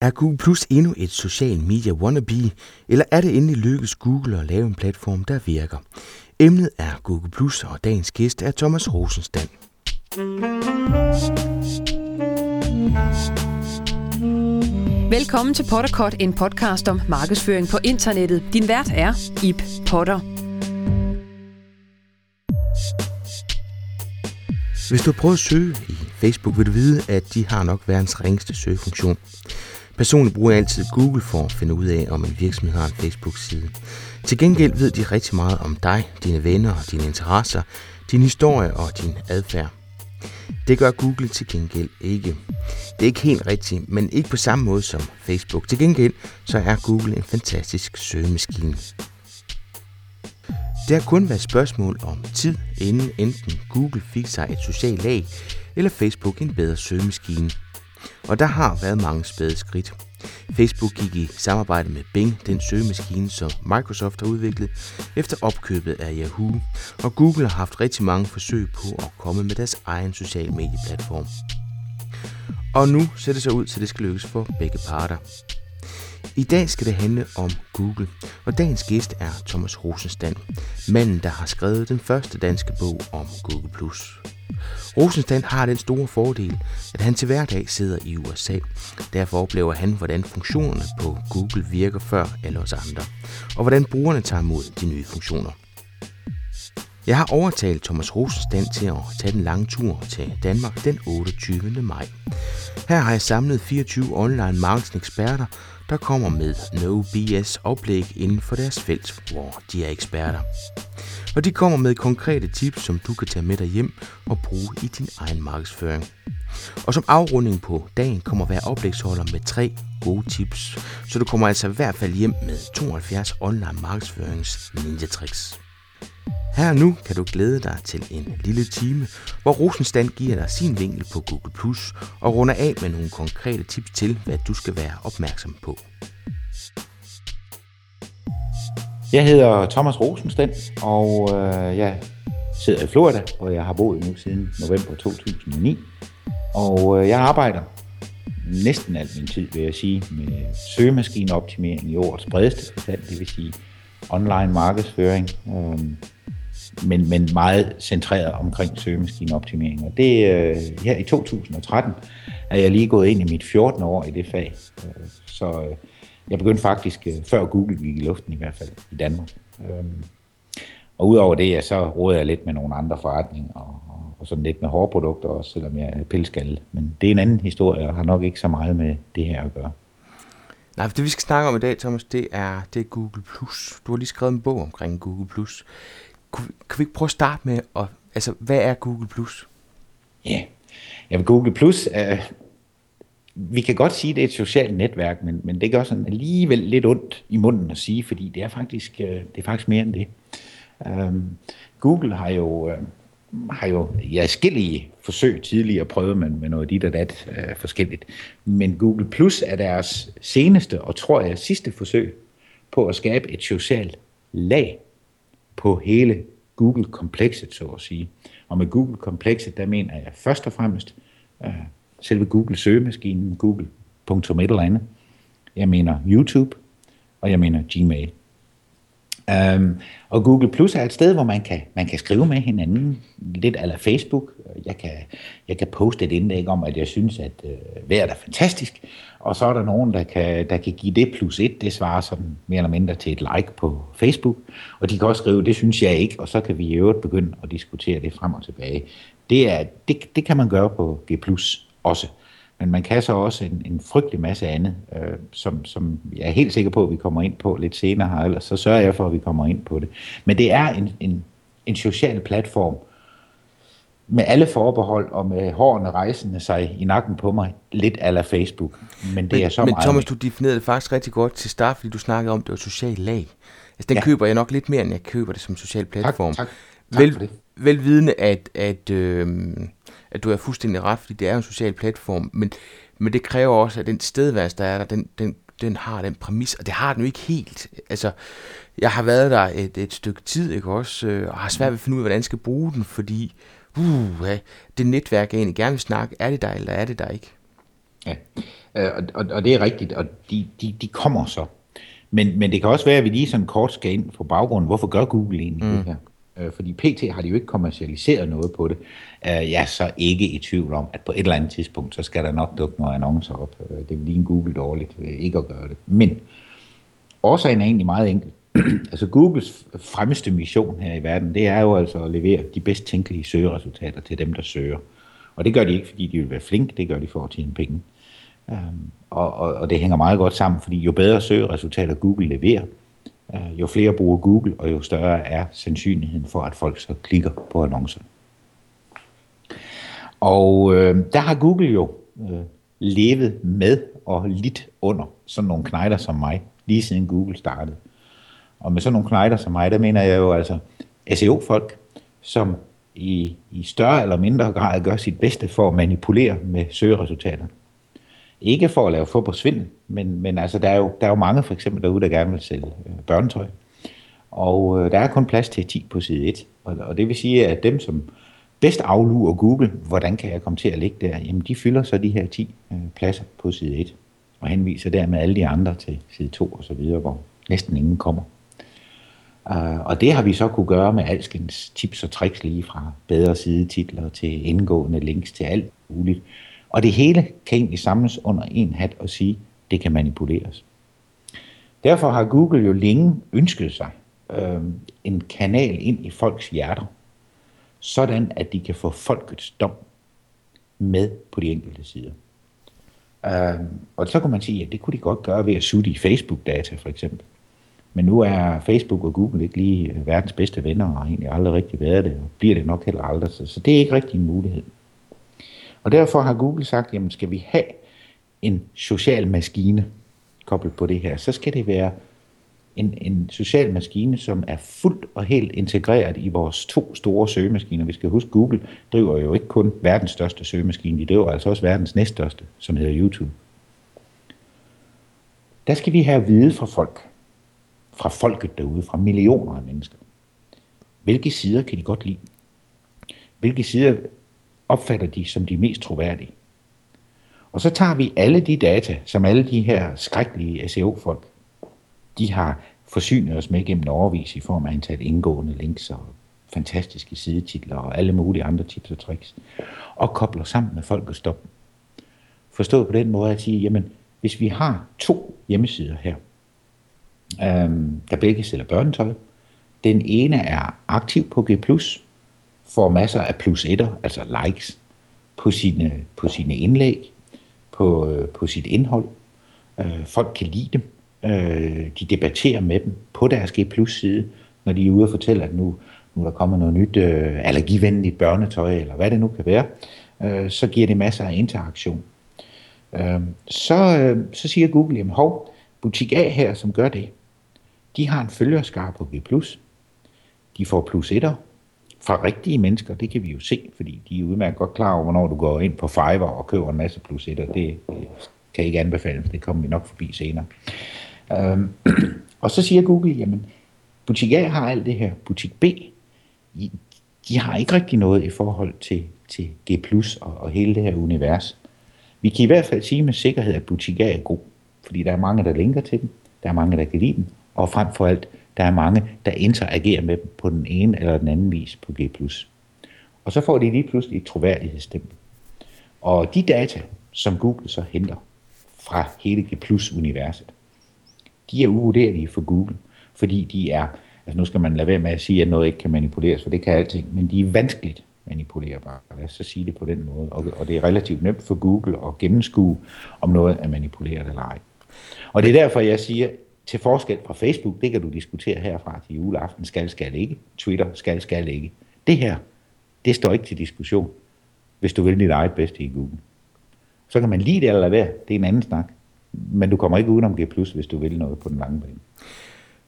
Er Google Plus endnu et social media wannabe, eller er det endelig lykkedes Google at lave en platform, der virker? Emnet er Google Plus, og dagens gæst er Thomas Rosenstand. Velkommen til Potterkort, en podcast om markedsføring på internettet. Din vært er Ip Potter. Hvis du har prøvet at søge i Facebook, vil du vide, at de har nok verdens ringeste søgefunktion. Personligt bruger jeg altid Google for at finde ud af, om en virksomhed har en Facebook-side. Til gengæld ved de rigtig meget om dig, dine venner dine interesser, din historie og din adfærd. Det gør Google til gengæld ikke. Det er ikke helt rigtigt, men ikke på samme måde som Facebook. Til gengæld så er Google en fantastisk søgemaskine. Det har kun været spørgsmål om tid, inden enten Google fik sig et socialt lag, eller Facebook en bedre søgemaskine. Og der har været mange spæde skridt. Facebook gik i samarbejde med Bing, den søgemaskine, som Microsoft har udviklet efter opkøbet af Yahoo, og Google har haft rigtig mange forsøg på at komme med deres egen social medieplatform. Og nu ser det så ud til, at det skal lykkes for begge parter. I dag skal det handle om Google, og dagens gæst er Thomas Rosenstand, manden, der har skrevet den første danske bog om Google+. Rosenstand har den store fordel, at han til hverdag sidder i USA. Derfor oplever han, hvordan funktionerne på Google virker før alle os andre, og hvordan brugerne tager imod de nye funktioner. Jeg har overtalt Thomas Rosenstand til at tage den lange tur til Danmark den 28. maj. Her har jeg samlet 24 online marketing eksperter, der kommer med no BS oplæg inden for deres felt, hvor de er eksperter. Og de kommer med konkrete tips, som du kan tage med dig hjem og bruge i din egen markedsføring. Og som afrunding på dagen kommer hver oplægsholder med tre gode tips, så du kommer altså i hvert fald hjem med 72 online markedsførings ninja tricks. Her og nu kan du glæde dig til en lille time, hvor Rosenstand giver dig sin vinkel på Google Plus og runder af med nogle konkrete tips til, hvad du skal være opmærksom på. Jeg hedder Thomas Rosenstand, og øh, jeg sidder i Florida, hvor jeg har boet nu siden november 2009. Og øh, jeg arbejder næsten al min tid, vil jeg sige, med søgemaskineoptimering i årets bredeste forstand, det vil sige online markedsføring, øh, men, men meget centreret omkring søgemaskineoptimering. Og det øh, her i 2013 er jeg lige gået ind i mit 14. år i det fag. Øh, så øh, jeg begyndte faktisk øh, før Google gik i luften i hvert fald i Danmark. Øhm, og udover det, ja, så råder jeg lidt med nogle andre forretninger og, og sådan lidt med hårprodukter også, selvom jeg er pilskalle. Men det er en anden historie, og har nok ikke så meget med det her at gøre. Nej, for det vi skal snakke om i dag, Thomas, det er, det er Google+. Du har lige skrevet en bog omkring Google+. Kunne, kan vi ikke prøve at starte med, at, altså, hvad er Google+. Plus? Ja, ja Google Plus er, vi kan godt sige, at det er et socialt netværk, men, men det gør sådan alligevel lidt ondt i munden at sige, fordi det er faktisk, øh, det er faktisk mere end det. Øh, Google har jo, Øh, har jo ja, forskellige forsøg tidligere prøvet man med noget dit og dat øh, forskelligt. Men Google Plus er deres seneste og tror jeg sidste forsøg på at skabe et socialt lag på hele Google-komplekset, så at sige. Og med Google-komplekset, der mener jeg først og fremmest øh, selve Google-søgemaskinen, google.et eller andet. Jeg mener YouTube, og jeg mener Gmail. Øhm, og Google Plus er et sted, hvor man kan, man kan skrive med hinanden, lidt ala Facebook. Jeg kan, jeg kan poste et indlæg om, at jeg synes, at øh, vejret er fantastisk, og så er der nogen, der kan, der kan give det plus et, det svarer sådan mere eller mindre til et like på Facebook, og de kan også skrive, det synes jeg ikke, og så kan vi i øvrigt begynde at diskutere det frem og tilbage. Det, er, det, det kan man gøre på G+, også. Men man kan så også en, en frygtelig masse andet, øh, som, som jeg er helt sikker på, at vi kommer ind på lidt senere her, ellers så sørger jeg for, at vi kommer ind på det. Men det er en, en, en social platform, med alle forbehold og med hårene rejsende sig i nakken på mig, lidt ala Facebook. Men det men, er så men meget... Thomas, du definerede det faktisk rigtig godt til start, fordi du snakkede om, at det var social lag. Altså, den ja. køber jeg nok lidt mere, end jeg køber det som social platform. Tak, tak. tak Vel, for det. Velvidende, at, at, øh, at du er fuldstændig ret, fordi det er en social platform, men, men det kræver også, at den stedværelse, der er der, den, den, den har den præmis, og det har den jo ikke helt. Altså, jeg har været der et, et stykke tid, ikke også, øh, og har svært ved at finde ud af, hvordan jeg skal bruge den, fordi uh, det netværk, jeg egentlig gerne vil snakke, er det der, eller er det der ikke? Ja, øh, og, og, og det er rigtigt, og de, de, de kommer så. Men, men det kan også være, at vi lige sådan kort skal ind på baggrunden. Hvorfor gør Google egentlig mm. det her? Øh, fordi PT har de jo ikke kommercialiseret noget på det. Øh, jeg er så ikke i tvivl om, at på et eller andet tidspunkt, så skal der nok dukke nogle annoncer op. Øh, det vil lige en Google dårligt øh, ikke at gøre det. Men årsagen er egentlig meget enkel. altså Googles fremmeste mission her i verden, det er jo altså at levere de bedst tænkelige søgeresultater til dem, der søger. Og det gør de ikke, fordi de vil være flinke, det gør de for at tjene penge. Um, og, og, og det hænger meget godt sammen, fordi jo bedre søgeresultater Google leverer, Øh, jo flere bruger Google, og jo større er sandsynligheden for, at folk så klikker på annoncer. Og øh, der har Google jo øh, levet med og lidt under sådan nogle knejder som mig, lige siden Google startede. Og med sådan nogle knejder som mig, der mener jeg jo altså SEO-folk, som i, i større eller mindre grad gør sit bedste for at manipulere med søgeresultaterne. Ikke for at lave få på men, men altså, der, er jo, der er jo mange for eksempel derude, der gerne vil sælge øh, børnetøj. Og øh, der er kun plads til 10 på side 1. Og, og det vil sige, at dem, som bedst aflurer Google, hvordan kan jeg komme til at ligge der, jamen de fylder så de her 10 øh, pladser på side 1, og henviser dermed alle de andre til side 2 og så videre, hvor næsten ingen kommer. Uh, og det har vi så kunne gøre med alskens tips og tricks lige fra bedre sidetitler til indgående links til alt muligt. Og det hele kan egentlig samles under en hat og sige, det kan manipuleres. Derfor har Google jo længe ønsket sig øh, en kanal ind i folks hjerter, sådan at de kan få folkets dom med på de enkelte sider. Øh, og så kan man sige, at det kunne de godt gøre ved at sutte i Facebook-data for eksempel. Men nu er Facebook og Google ikke lige øh, verdens bedste venner, og har egentlig aldrig rigtig været det, og bliver det nok heller aldrig. Så, så det er ikke rigtig en mulighed. Og derfor har Google sagt, jamen skal vi have en social maskine koblet på det her, så skal det være en, en social maskine, som er fuldt og helt integreret i vores to store søgemaskiner. Vi skal huske, Google driver jo ikke kun verdens største søgemaskine, de driver altså også verdens næststørste, som hedder YouTube. Der skal vi have at vide fra folk, fra folket derude, fra millioner af mennesker. Hvilke sider kan de godt lide? Hvilke sider opfatter de som de mest troværdige? Og så tager vi alle de data, som alle de her skrækkelige SEO-folk, de har forsynet os med gennem overvis i form af antal indgående links og fantastiske sidetitler og alle mulige andre tips og tricks, og kobler sammen med folkets stop. Forstået på den måde at sige, jamen, hvis vi har to hjemmesider her, øhm, der begge sælger børnetøj. Den ene er aktiv på G+, får masser af plus etter, altså likes, på sine, på sine indlæg, på, øh, på sit indhold. Øh, folk kan lide dem. Øh, de debatterer med dem på deres G side, når de er ude og fortælle, at nu, nu der kommer noget nyt øh, allergivenligt børnetøj, eller hvad det nu kan være, øh, så giver det masser af interaktion. Øh, så, øh, så siger Google, jamen hov, butik A her, som gør det, de har en følgerskare på G+. De får plus etter, fra rigtige mennesker, det kan vi jo se, fordi de er udmærket godt klar over, hvornår du går ind på Fiverr og køber en masse plus 1'er. Det øh, kan ikke anbefales, det kommer vi nok forbi senere. Øhm, og så siger Google, jamen, butik A har alt det her, butik B, de har ikke rigtig noget i forhold til, til G+, og, og hele det her univers. Vi kan i hvert fald sige med sikkerhed, at butik A er god, fordi der er mange, der linker til dem, der er mange, der kan lide dem, og frem for alt, der er mange, der interagerer med dem på den ene eller den anden vis på G+. Og så får de lige pludselig et troværdighedsstempel. Og de data, som Google så henter fra hele G+-universet, de er uvurderlige for Google, fordi de er, altså nu skal man lade være med at sige, at noget ikke kan manipuleres, for det kan alting, men de er vanskeligt manipulerbare. Lad os så sige det på den måde. Og, og det er relativt nemt for Google at gennemskue, om noget er manipuleret eller ej. Og det er derfor, jeg siger, til forskel fra Facebook, det kan du diskutere herfra til juleaften, skal, skal ikke. Twitter, skal, skal ikke. Det her, det står ikke til diskussion, hvis du vil dit eget bedste i Google. Så kan man lide det eller lade være, det er en anden snak. Men du kommer ikke udenom G+, hvis du vil noget på den lange bane.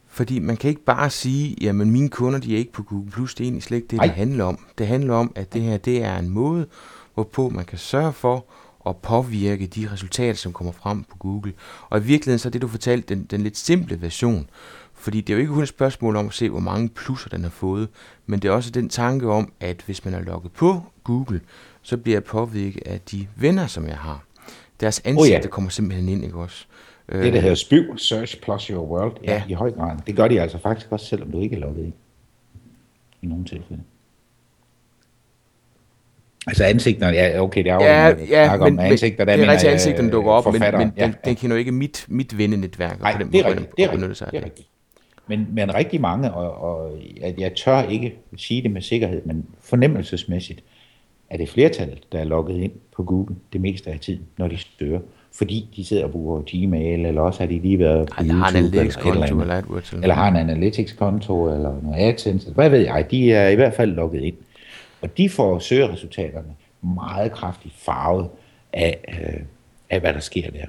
Fordi man kan ikke bare sige, jamen mine kunder de er ikke på Google+, det er egentlig slet ikke det, det handler om. Det handler om, at det her det er en måde, hvorpå man kan sørge for at påvirke de resultater, som kommer frem på Google. Og i virkeligheden så er det, du fortalte, den, den lidt simple version. Fordi det er jo ikke kun et spørgsmål om at se, hvor mange plusser den har fået, men det er også den tanke om, at hvis man er logget på Google, så bliver jeg påvirket af de venner, som jeg har. Deres ansigter oh, ja. kommer simpelthen ind, ikke også? Det, der hedder SPIV, Search Plus Your World, ja, ja. i høj grad. Det gør de altså faktisk også, selvom du ikke er logget ind. I nogle tilfælde. Altså ansigterne, ja, okay, det er jo ja, ja, men, om ansigter, der det er rigtigt, ansigterne dukker op, men, men ja, den, den kender jo ikke mit, mit vennenetværk. Nej, det er rigtigt, det er rigtigt, det er rigtigt. Men, men rigtig mange, og, og at jeg tør ikke sige det med sikkerhed, men fornemmelsesmæssigt, er det flertallet, der er logget ind på Google det meste af tiden, når de stører. Fordi de sidder og bruger Gmail, eller også har de lige været på Ej, YouTube, har en analytics-konto, eller, eller, eller, eller har en analytics-konto, eller noget AdSense, hvad ved jeg, de er i hvert fald logget ind. Og de får søgeresultaterne meget kraftigt farvet af, øh, af hvad der sker der.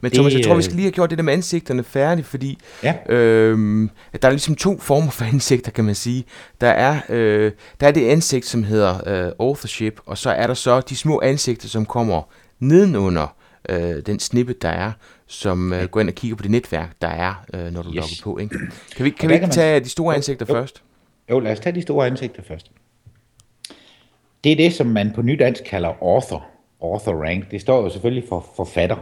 Men Thomas, det, jeg tror, vi skal lige have gjort det der med ansigterne færdigt, fordi ja. øh, der er ligesom to former for ansigter, kan man sige. Der er, øh, der er det ansigt, som hedder øh, authorship, og så er der så de små ansigter, som kommer nedenunder øh, den snippet, der er, som øh, går ind og kigger på det netværk, der er, øh, når du yes. logger på. Ikke? Kan vi, kan vi ikke tage de store ansigter jo, først? Jo, lad os tage de store ansigter først. Det er det, som man på nydansk kalder author. Author rank. Det står jo selvfølgelig for forfatter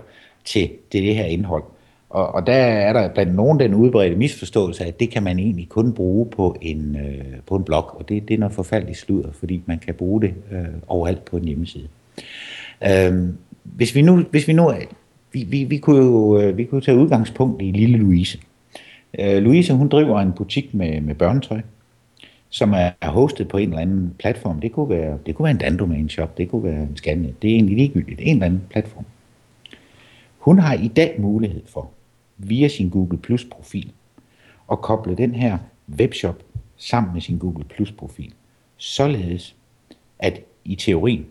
til det, det her indhold. Og, og der er der blandt nogen den udbredte misforståelse, at det kan man egentlig kun bruge på en, øh, på en blog, og det, det er noget forfærdeligt sludder, fordi man kan bruge det øh, overalt på en hjemmeside. Øh, hvis vi nu, hvis vi nu vi, vi, vi, kunne jo, øh, vi kunne tage udgangspunkt i lille Louise. Øh, Louise, hun driver en butik med, med børnetøj, som er, hostet på en eller anden platform. Det kunne være, det kunne være en Dandomain shop, det kunne være en Scannet. Det er egentlig ligegyldigt. En eller anden platform. Hun har i dag mulighed for, via sin Google Plus profil, at koble den her webshop sammen med sin Google Plus profil. Således, at i teorien,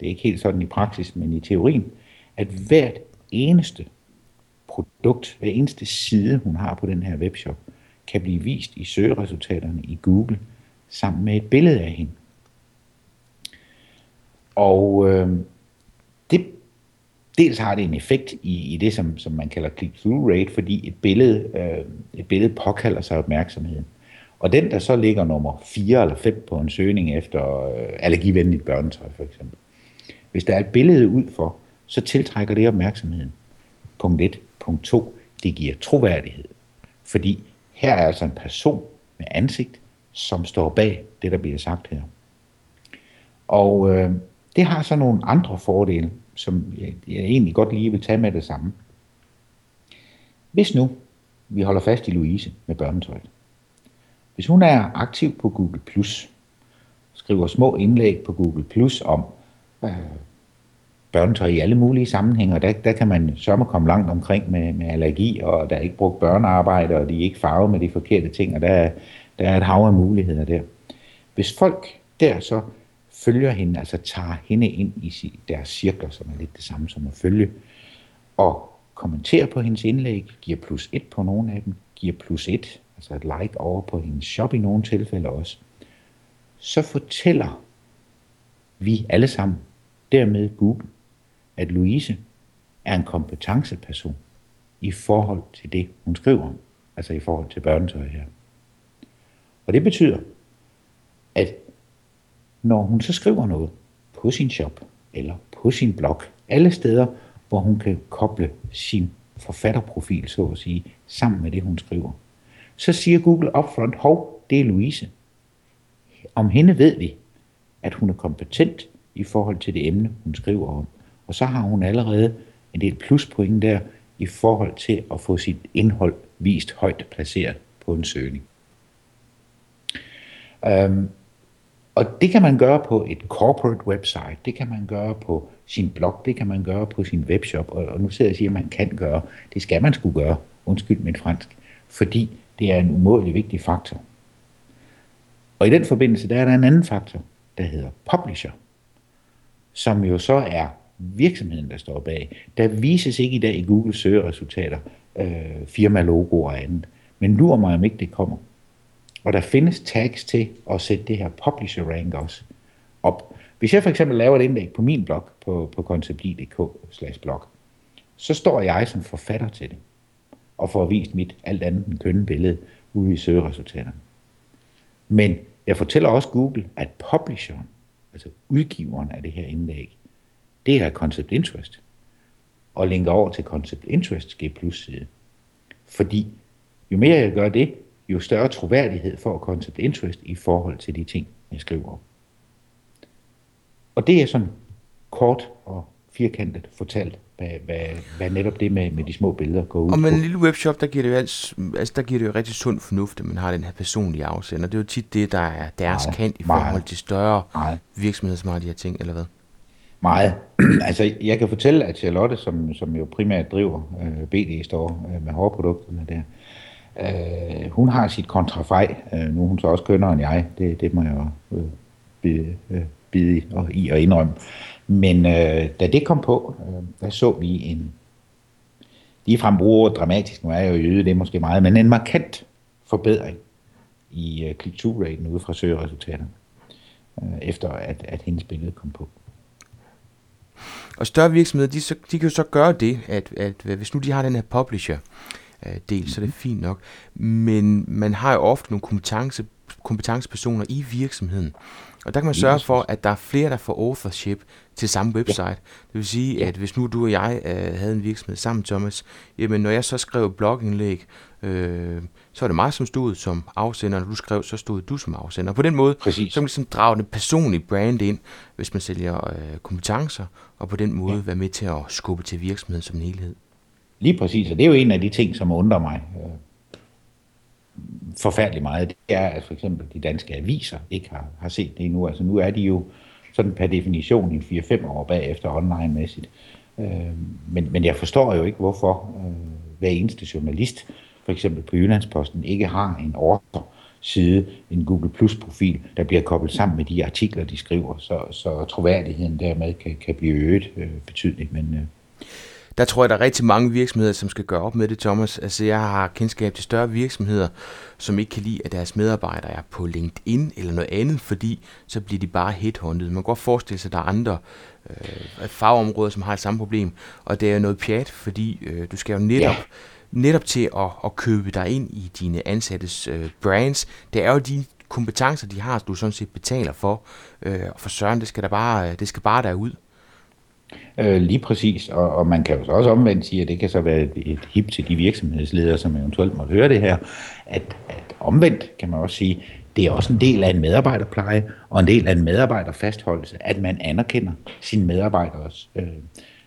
det er ikke helt sådan i praksis, men i teorien, at hvert eneste produkt, hver eneste side, hun har på den her webshop, kan blive vist i søgeresultaterne i Google sammen med et billede af hende. Og øh, det, dels har det en effekt i, i det, som, som man kalder click-through rate, fordi et billede, øh, et billede påkalder sig opmærksomheden. Og den, der så ligger nummer 4 eller 5 på en søgning efter øh, allergivenligt børnetøj for eksempel, hvis der er et billede ud for, så tiltrækker det opmærksomheden. Punkt 1. Punkt 2. Det giver troværdighed. Fordi her er altså en person med ansigt, som står bag det, der bliver sagt her. Og øh, det har så nogle andre fordele, som jeg, jeg egentlig godt lige vil tage med det samme. Hvis nu vi holder fast i Louise med børnetøjet. Hvis hun er aktiv på Google+, skriver små indlæg på Google Plus om øh, børnetøj i alle mulige sammenhænge, og der, der kan man sørme komme langt omkring med, med allergi, og der er ikke brugt børnearbejde, og de er ikke farvet med de forkerte ting, og der, der er et hav af muligheder der. Hvis folk der så følger hende, altså tager hende ind i deres cirkler, som er lidt det samme som at følge, og kommenterer på hendes indlæg, giver plus et på nogle af dem, giver plus et, altså et like over på hendes shop i nogle tilfælde også, så fortæller vi alle sammen dermed Google, at Louise er en kompetenceperson i forhold til det, hun skriver altså i forhold til børnetøj her. Og det betyder, at når hun så skriver noget på sin shop eller på sin blog, alle steder, hvor hun kan koble sin forfatterprofil, så at sige, sammen med det, hun skriver, så siger Google upfront, hov, det er Louise. Om hende ved vi, at hun er kompetent i forhold til det emne, hun skriver om. Og så har hun allerede en del pluspoint der i forhold til at få sit indhold vist højt placeret på en søgning. Øhm, og det kan man gøre på et corporate website, det kan man gøre på sin blog, det kan man gøre på sin webshop, og, og nu sidder jeg og siger, at man kan gøre, det skal man skulle gøre, undskyld mit fransk, fordi det er en umådelig vigtig faktor. Og i den forbindelse, der er der en anden faktor, der hedder publisher, som jo så er virksomheden, der står bag. Der vises ikke i dag i Google søgeresultater øh, firma, logo og andet. Men lurer mig, om ikke det kommer. Og der findes tags til at sætte det her publisher rank også op. Hvis jeg for eksempel laver et indlæg på min blog, på, på konceptidk blog, så står jeg som forfatter til det, og får vist mit alt andet end kønne billede ude i søgeresultaterne. Men jeg fortæller også Google, at publisheren, altså udgiveren af det her indlæg, det er concept interest. og linker over til Concept Interest G Plus side. Fordi jo mere jeg gør det, jo større troværdighed får Concept Interest i forhold til de ting, jeg skriver om. Og det er sådan kort og firkantet fortalt, hvad, hvad, hvad netop det med, med de små billeder går ud Og med på. en lille webshop, der giver det jo, altså, altså, der giver det jo rigtig sund fornuft, at man har den her personlige afsender. Det er jo tit det, der er deres Meget, kant i meget. forhold til større Meget. virksomheder, som har de her ting, eller hvad? Meget. altså, jeg kan fortælle, at Charlotte, som, som jo primært driver øh, BD Store øh, med hårprodukterne der, øh, Øh, hun har sit kontrafej. Øh, nu er hun så også kønnere end jeg. Det, det må jeg jo øh, bide, øh, bide i og, i og indrømme. Men øh, da det kom på, øh, der så vi en, ligefrem bruger dramatisk, nu er jeg jo jøde, det er måske meget, men en markant forbedring i øh, click-to-raten ude fra søgeresultaterne, øh, efter at, at hendes billede kom på. Og større virksomheder, de, så, de kan jo så gøre det, at, at hvis nu de har den her publisher øh, del, så er det fint nok. Men man har jo ofte nogle kompetence, kompetencepersoner i virksomheden. Og der kan man sørge for, at der er flere, der får authorship til samme website. Det vil sige, at hvis nu du og jeg øh, havde en virksomhed sammen, Thomas, jamen når jeg så skrev blogindlæg, øh, så var det mig, som stod som afsender, og når du skrev, så stod du som afsender. Og på den måde, Præcis. så kan man ligesom drage det personlige brand ind, hvis man sælger øh, kompetencer, og på den måde ja. være med til at skubbe til virksomheden som en helhed. Lige præcis, og det er jo en af de ting, som undrer mig øh, forfærdeligt meget. Det er, at for eksempel de danske aviser ikke har, har set det endnu. Altså nu er de jo sådan per definition i 4-5 år bagefter online-mæssigt. Øh, men, men jeg forstår jo ikke, hvorfor øh, hver eneste journalist, for eksempel på Jyllandsposten, ikke har en ordre side, en Google Plus profil, der bliver koblet sammen med de artikler, de skriver, så, så troværdigheden dermed kan, kan blive øget øh, betydeligt. Men, øh, der tror jeg, der er rigtig mange virksomheder, som skal gøre op med det, Thomas. Altså, jeg har kendskab til større virksomheder, som ikke kan lide, at deres medarbejdere er på LinkedIn eller noget andet, fordi så bliver de bare headhunted. Man kan godt forestille sig, at der er andre øh, fagområder, som har et samme problem, og det er jo noget pjat, fordi øh, du skal jo netop, Ja. netop til at, at købe dig ind i dine ansattes øh, brands. Det er jo de kompetencer, de har, du sådan set betaler for, øh, og for søren, det skal, der bare, det skal bare derud. Øh, lige præcis, og, og man kan jo så også omvendt sige, at det kan så være et, et hip til de virksomhedsledere, som eventuelt måtte høre det her, at, at omvendt kan man også sige, det er også en del af en medarbejderpleje, og en del af en medarbejderfastholdelse, at man anerkender sine medarbejderes, øh,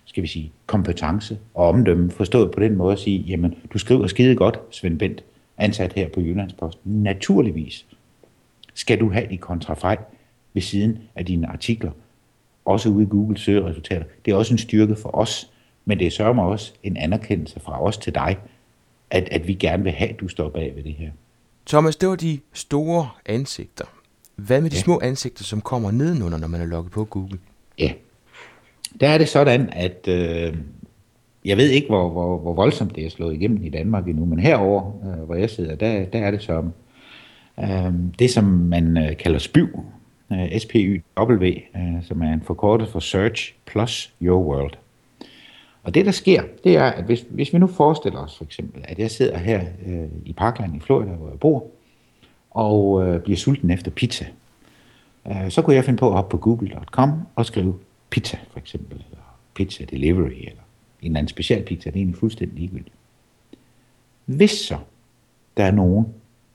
skal vi sige, kompetence og omdømme, forstået på den måde at sige, jamen, du skriver skide godt, Svend Bent, ansat her på Jyllandsposten. Naturligvis skal du have de kontrafej ved siden af dine artikler, også ude i Google søgeresultater. Det er også en styrke for os, men det sørger mig også en anerkendelse fra os til dig, at, at vi gerne vil have, at du står bag ved det her. Thomas, det var de store ansigter. Hvad med de ja. Små ansigter, som kommer nedenunder, når man er logget på Google? Ja, der er det sådan, at øh, jeg ved ikke, hvor, hvor, hvor voldsomt det er slået igennem i Danmark endnu, men herover, øh, hvor jeg sidder, der, der er det som øh, det, som man øh, kalder SPYW, øh, øh, som er en forkortet for Search Plus Your World. Og det, der sker, det er, at hvis, hvis vi nu forestiller os for eksempel, at jeg sidder her øh, i Parkland i Florida, hvor jeg bor, og øh, bliver sulten efter pizza, øh, så kunne jeg finde på at hoppe på google.com og skrive pizza for eksempel, eller pizza delivery, eller en eller anden speciel pizza, det er egentlig fuldstændig ligegyldigt. Hvis så der er nogen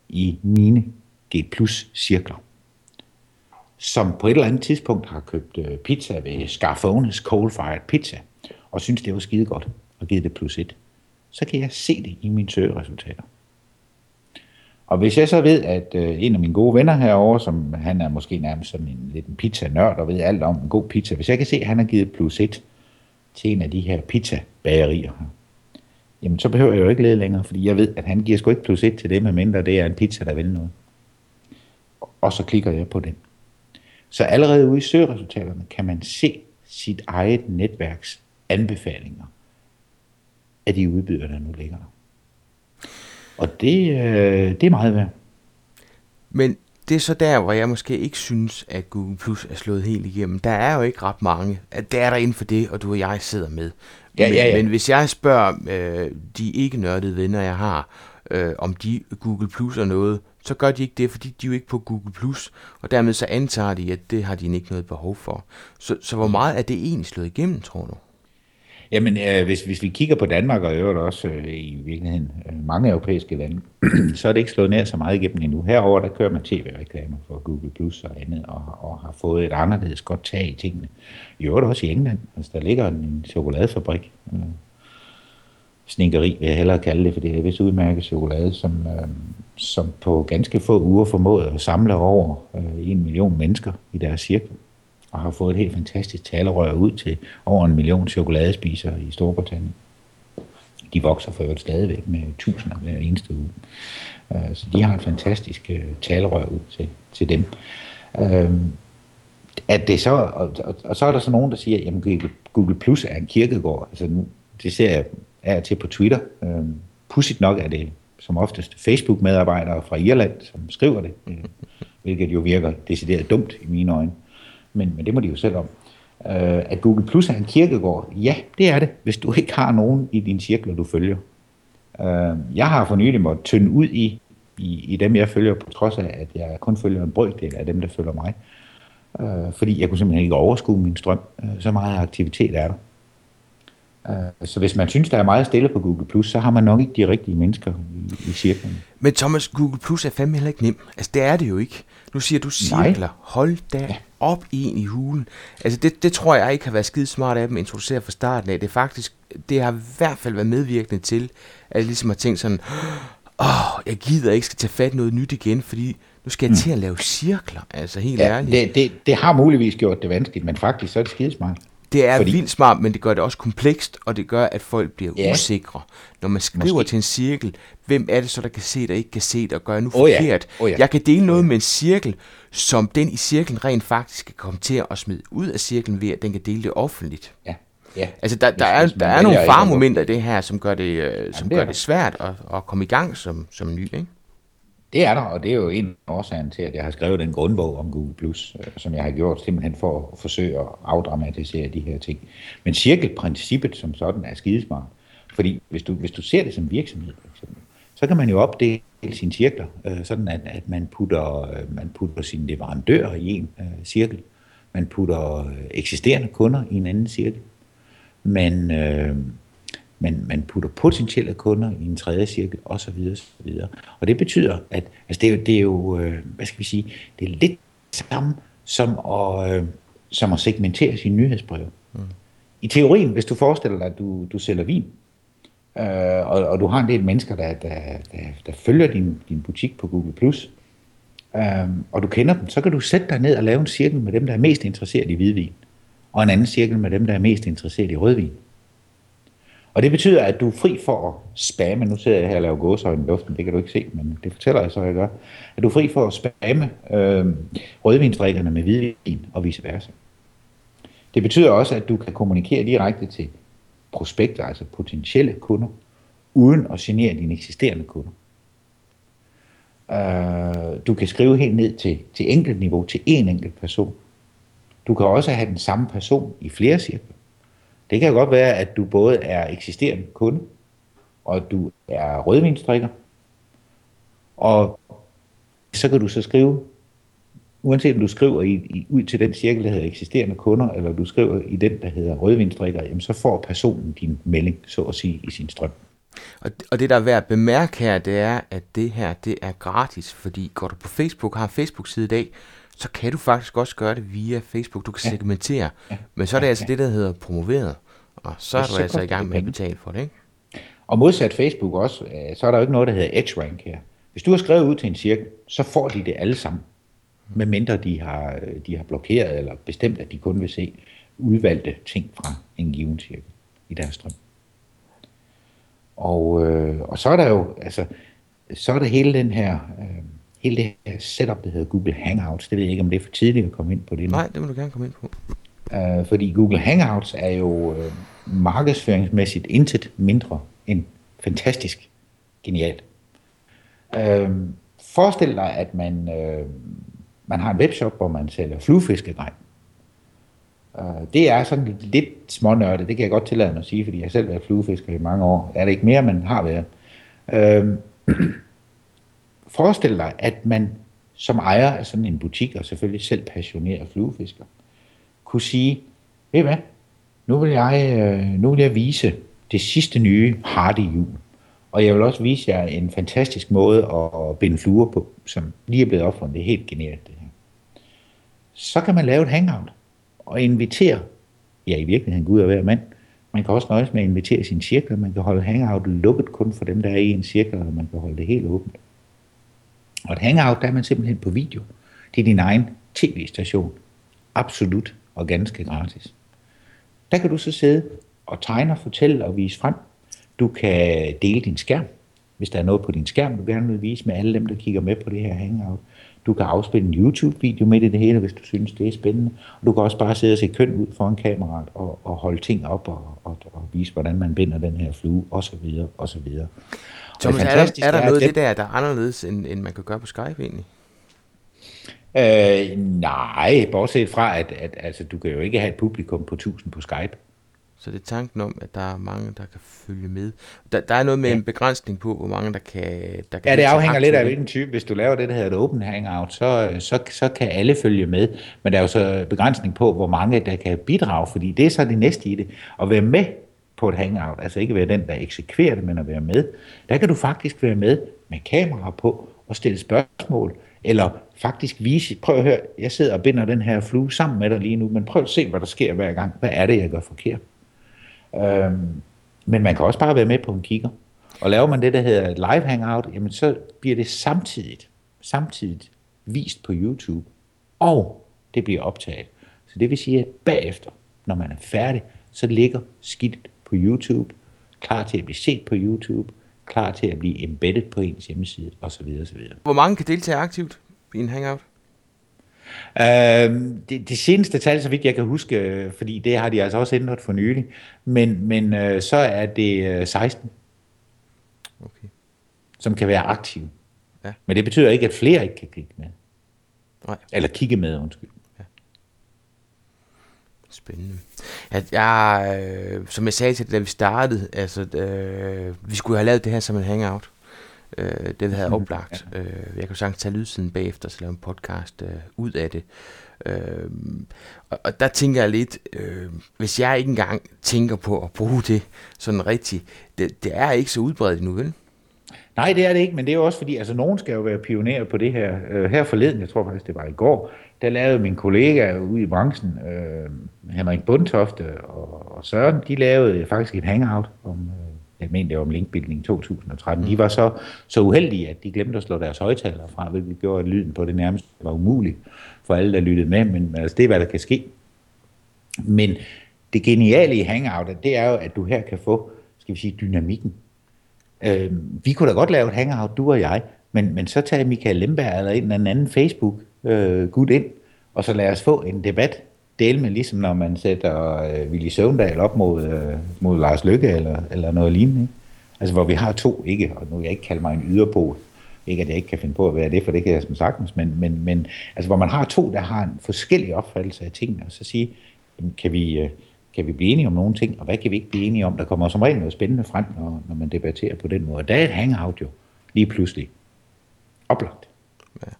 i mine G plus cirkler, som på et eller andet tidspunkt har købt øh, pizza ved Scarfones Coal Fired Pizza, og synes, det var skide godt, og givet det plus et, så kan jeg se det i mine søgeresultater. Og hvis jeg så ved, at øh, en af mine gode venner herovre, som han er måske nærmest sådan en lidt en pizza-nørd og ved alt om en god pizza, hvis jeg kan se, at han har givet plus et til en af de her pizza-bagerier her, jamen så behøver jeg jo ikke lede længere, fordi jeg ved, at han giver sgu ikke plus et til det, medmindre det er en pizza, der vil noget. Og så klikker jeg på den. Så allerede ude i søgeresultaterne kan man se sit eget netværks anbefalinger af de udbydere, der nu ligger der. Og det, øh, det er meget værd. Men det er så der, hvor jeg måske ikke synes, at Google Plus er slået helt igennem. Der er jo ikke ret mange. At Det er der inden for det, og du og jeg sidder med. Ja, men, ja, ja. men hvis jeg spørger øh, de ikke nørdede venner, jeg har, øh, om de Google Plus er noget, så gør de ikke det, fordi de er jo ikke på Google Plus, og dermed så antager de, at det har de ikke noget behov for. Så, så hvor meget er det egentlig slået igennem, tror du? Jamen, øh, hvis, hvis vi kigger på Danmark og øvrigt også øh, i virkeligheden øh, mange europæiske lande, så er det ikke slået ned så meget igennem endnu. Herover der kører man tv-reklamer for Google Plus og andet, og, og har fået et anderledes godt tag i tingene. I øvrigt også i England. Altså, der ligger en, en chokoladefabrik. Øh, snikkeri vil jeg hellere kalde det, for det er vist udmærket chokolade, som, øh, som på ganske få uger formåede at samle over øh, en million mennesker i deres cirkel og har fået et helt fantastisk talerør ud til over en million chokoladespisere i Storbritannien. De vokser for øvrigt stadigvæk med tusinder hver eneste uge. Øh, så de har et fantastisk øh, talerør ud til, til dem. Øh, at det så, og, og, og så er der så nogen, der siger, at Google, Google Plus er en kirkegård. Altså nu, det ser jeg af til på Twitter. Øhm, pudsigt nok er det som oftest Facebook-medarbejdere fra Irland, som skriver det, øh, hvilket jo virker decideret dumt i mine øjne men, men det må de jo selv om. Øh, at Google Plus er en kirkegård, ja, det er det, hvis du ikke har nogen i din cirkel, du følger. Øh, jeg har for nylig måttet tynde ud i, i, i dem, jeg følger, på trods af, at jeg kun følger en brøkdel af dem, der følger mig. Øh, fordi jeg kunne simpelthen ikke overskue min strøm. Øh, så meget aktivitet er der. Øh, så hvis man synes, der er meget stille på Google+, Plus, så har man nok ikke de rigtige mennesker i, i cirklen. Men Thomas, Google Plus er fandme heller ikke nem. Altså, det er det jo ikke. Nu siger du cirkler. Nej. Hold da ja. op en i hulen. Altså, det, det tror jeg ikke har været skide smart af dem at introducere fra starten af. Det er faktisk, det har i hvert fald været medvirkende til, at jeg ligesom har tænkt sådan, åh, oh, jeg gider ikke skal tage fat noget nyt igen, fordi nu skal jeg mm. til at lave cirkler, altså helt ja, ærligt. Det, det, det har muligvis gjort det vanskeligt, men faktisk så er det skidesmart. Det er Fordi... vildt smart, men det gør det også komplekst, og det gør, at folk bliver ja. usikre. Når man skriver Måske. til en cirkel, hvem er det så, der kan se, der ikke kan se det, og gør nu oh, forkert? Ja. Oh, ja. Jeg kan dele noget oh, ja. med en cirkel, som den i cirklen rent faktisk kan komme til at smide ud af cirklen ved, at den kan dele det offentligt. Ja. Ja. Altså, der, der, er, der er nogle farmomenter i det her, som gør det, øh, som Jamen, det gør det svært at, at komme i gang som, som ny, ikke? Det er der, og det er jo en af årsagen til, at jeg har skrevet den grundbog om Google+, Plus, øh, som jeg har gjort simpelthen for at forsøge at afdramatisere de her ting. Men cirkelprincippet som sådan er skidesmart, fordi hvis du, hvis du ser det som virksomhed, for eksempel, så kan man jo opdele sine cirkler, øh, sådan at, at man, putter, øh, man putter sine leverandører i en øh, cirkel, man putter øh, eksisterende kunder i en anden cirkel, man, øh, man, man putter potentielle kunder i en tredje cirkel, osv. osv. Og det betyder, at altså det, er jo, det er jo, øh, hvad skal vi sige, det er lidt samme som at, øh, som at segmentere sine nyhedsbreve. Mm. I teorien, hvis du forestiller dig, at du, du sælger vin, øh, og, og du har en del mennesker, der, der, der, der følger din, din butik på Google+, øh, og du kender dem, så kan du sætte dig ned og lave en cirkel med dem, der er mest interesseret i hvidvin, og en anden cirkel med dem, der er mest interesseret i rødvin. Og det betyder, at du er fri for at spamme, nu sidder jeg her og laver gåsøjne i luften, det kan du ikke se, men det fortæller jeg så, at jeg gør, at du er fri for at spamme øh, rødvinsdrikkerne med hvidvin og vice versa. Det betyder også, at du kan kommunikere direkte til prospekter, altså potentielle kunder, uden at genere dine eksisterende kunder. Øh, du kan skrive helt ned til, til enkelt niveau, til en enkelt person. Du kan også have den samme person i flere cirkler. Det kan godt være, at du både er eksisterende kunde, og du er rødvinstrikker, og så kan du så skrive, uanset om du skriver i, i, ud til den cirkel, der hedder eksisterende kunder, eller du skriver i den, der hedder rødvinstrikker, jamen så får personen din melding, så at sige, i sin strøm. Og, og det, der er værd at bemærke her, det er, at det her, det er gratis, fordi går du på Facebook, har en Facebook-side i dag, så kan du faktisk også gøre det via Facebook. Du kan segmentere, ja. men så er det altså det, der hedder promoveret. Og så er du altså i gang med at betale for det, ikke? Og modsat Facebook også, øh, så er der jo ikke noget, der hedder edge rank her. Hvis du har skrevet ud til en cirkel, så får de det alle sammen. Medmindre de har, de har blokeret eller bestemt, at de kun vil se udvalgte ting fra en given cirkel i deres strøm. Og, øh, og så er der jo, altså, så er der hele den her, øh, hele det her setup, der hedder Google Hangouts. Det ved jeg ikke, om det er for tidligt at komme ind på det nu. Nej, det vil du gerne komme ind på. Uh, fordi Google Hangouts er jo uh, markedsføringsmæssigt intet mindre end fantastisk genialt. Uh, forestil dig, at man, uh, man har en webshop, hvor man sælger fluefiskegrej. Uh, det er sådan lidt, lidt smånørdet, det kan jeg godt tillade mig at sige, fordi jeg selv har været fluefisker i mange år. Er det ikke mere, man har været? Uh, forestil dig, at man som ejer af sådan en butik, og selvfølgelig selv passioneret fluefisker, kunne sige, ved hvad, nu vil jeg, øh, nu vil jeg vise det sidste nye Hardy jul. Og jeg vil også vise jer en fantastisk måde at binde fluer på, som lige er blevet opfundet. Det er helt genialt det her. Så kan man lave et hangout og invitere, ja i virkeligheden Gud og hver mand, man kan også nøjes med at invitere sin cirkel. Man kan holde hangout lukket kun for dem, der er i en cirkel, og man kan holde det helt åbent. Og et hangout, der er man simpelthen på video. Det er din egen tv-station. Absolut og ganske gratis. Der kan du så sidde og tegne og fortælle og vise frem. Du kan dele din skærm, hvis der er noget på din skærm, du gerne vil vise med alle dem, der kigger med på det her hangout. Du kan afspille en YouTube-video med i det hele, hvis du synes, det er spændende. Og du kan også bare sidde og se køn ud foran kameraet og, og holde ting op og, og, og vise, hvordan man binder den her flue, osv. osv. Thomas, er der, er der noget af det der, der er anderledes, end, end man kan gøre på Skype egentlig? Øh, nej, bortset fra, at, at altså, du kan jo ikke have et publikum på 1000 på Skype. Så det er tanken om, at der er mange, der kan følge med. Der, der er noget med ja. en begrænsning på, hvor mange der kan... Der kan ja, det afhænger lidt af hvilken type. Hvis du laver det, der hedder et open hangout, så, så, så kan alle følge med. Men der er jo så begrænsning på, hvor mange der kan bidrage, fordi det er så det næste i det. At være med på et hangout, altså ikke være den, der eksekverer det, men at være med, der kan du faktisk være med med kamera på og stille spørgsmål, eller faktisk vise, prøv at høre, jeg sidder og binder den her flue sammen med dig lige nu, men prøv at se, hvad der sker hver gang. Hvad er det, jeg gør forkert? Øhm, men man kan også bare være med på en kigger. Og laver man det, der hedder et live hangout, jamen så bliver det samtidig, samtidig vist på YouTube, og det bliver optaget. Så det vil sige, at bagefter, når man er færdig, så ligger skidtet på YouTube, klar til at blive set på YouTube, klar til at blive embedded på ens hjemmeside, osv. osv. Hvor mange kan deltage aktivt i en hangout? Øh, det, det seneste tal, så vidt jeg kan huske, fordi det har de altså også ændret for nylig, men, men øh, så er det 16, øh, okay. som kan være aktive. Ja. Men det betyder ikke, at flere ikke kan kigge med. Nej. Eller kigge med, undskyld. Spændende. Jeg, jeg, øh, som jeg sagde til da vi startede, altså, øh, vi skulle have lavet det her som en hangout. Øh, det havde oplagt. Ja. Øh, jeg kan sagtens tage lydsiden bagefter, så lave en podcast øh, ud af det. Øh, og, og der tænker jeg lidt, øh, hvis jeg ikke engang tænker på at bruge det sådan rigtigt, det, det er ikke så udbredt nu, vel? Nej, det er det ikke, men det er jo også fordi, altså nogen skal jo være pionerer på det her. Øh, her forleden, jeg tror faktisk, det var i går, der lavede min kollega ude i branchen, øh, Henrik Bundtofte og, og Søren, de lavede faktisk et hangout om, øh, jeg mener det var om linkbuilding 2013, mm. de var så, så uheldige, at de glemte at slå deres højtalere fra, hvilket gjorde, at lyden på det nærmest var umuligt for alle, der lyttede med, men altså, det er, hvad der kan ske. Men det geniale i Hangout, det er jo, at du her kan få, skal vi sige, dynamikken. Øh, vi kunne da godt lave et Hangout, du og jeg, men, men så tager Michael Lemberg eller en eller anden Facebook øh, gut ind, og så lad os få en debat Del med, ligesom når man sætter øh, Willy Søvndal op mod, øh, mod Lars Lykke eller, eller noget lignende. Ikke? Altså hvor vi har to, ikke, og nu vil jeg ikke kalde mig en yderpol, ikke at jeg ikke kan finde på at være det, for det kan jeg som sagtens, men, men, men altså hvor man har to, der har en forskellig opfattelse af tingene, og så sige, kan vi, øh, kan vi blive enige om nogle ting, og hvad kan vi ikke blive enige om? Der kommer som regel noget spændende frem, når, når man debatterer på den måde. Der er et hangout jo, lige pludselig. Oplagt. Ja.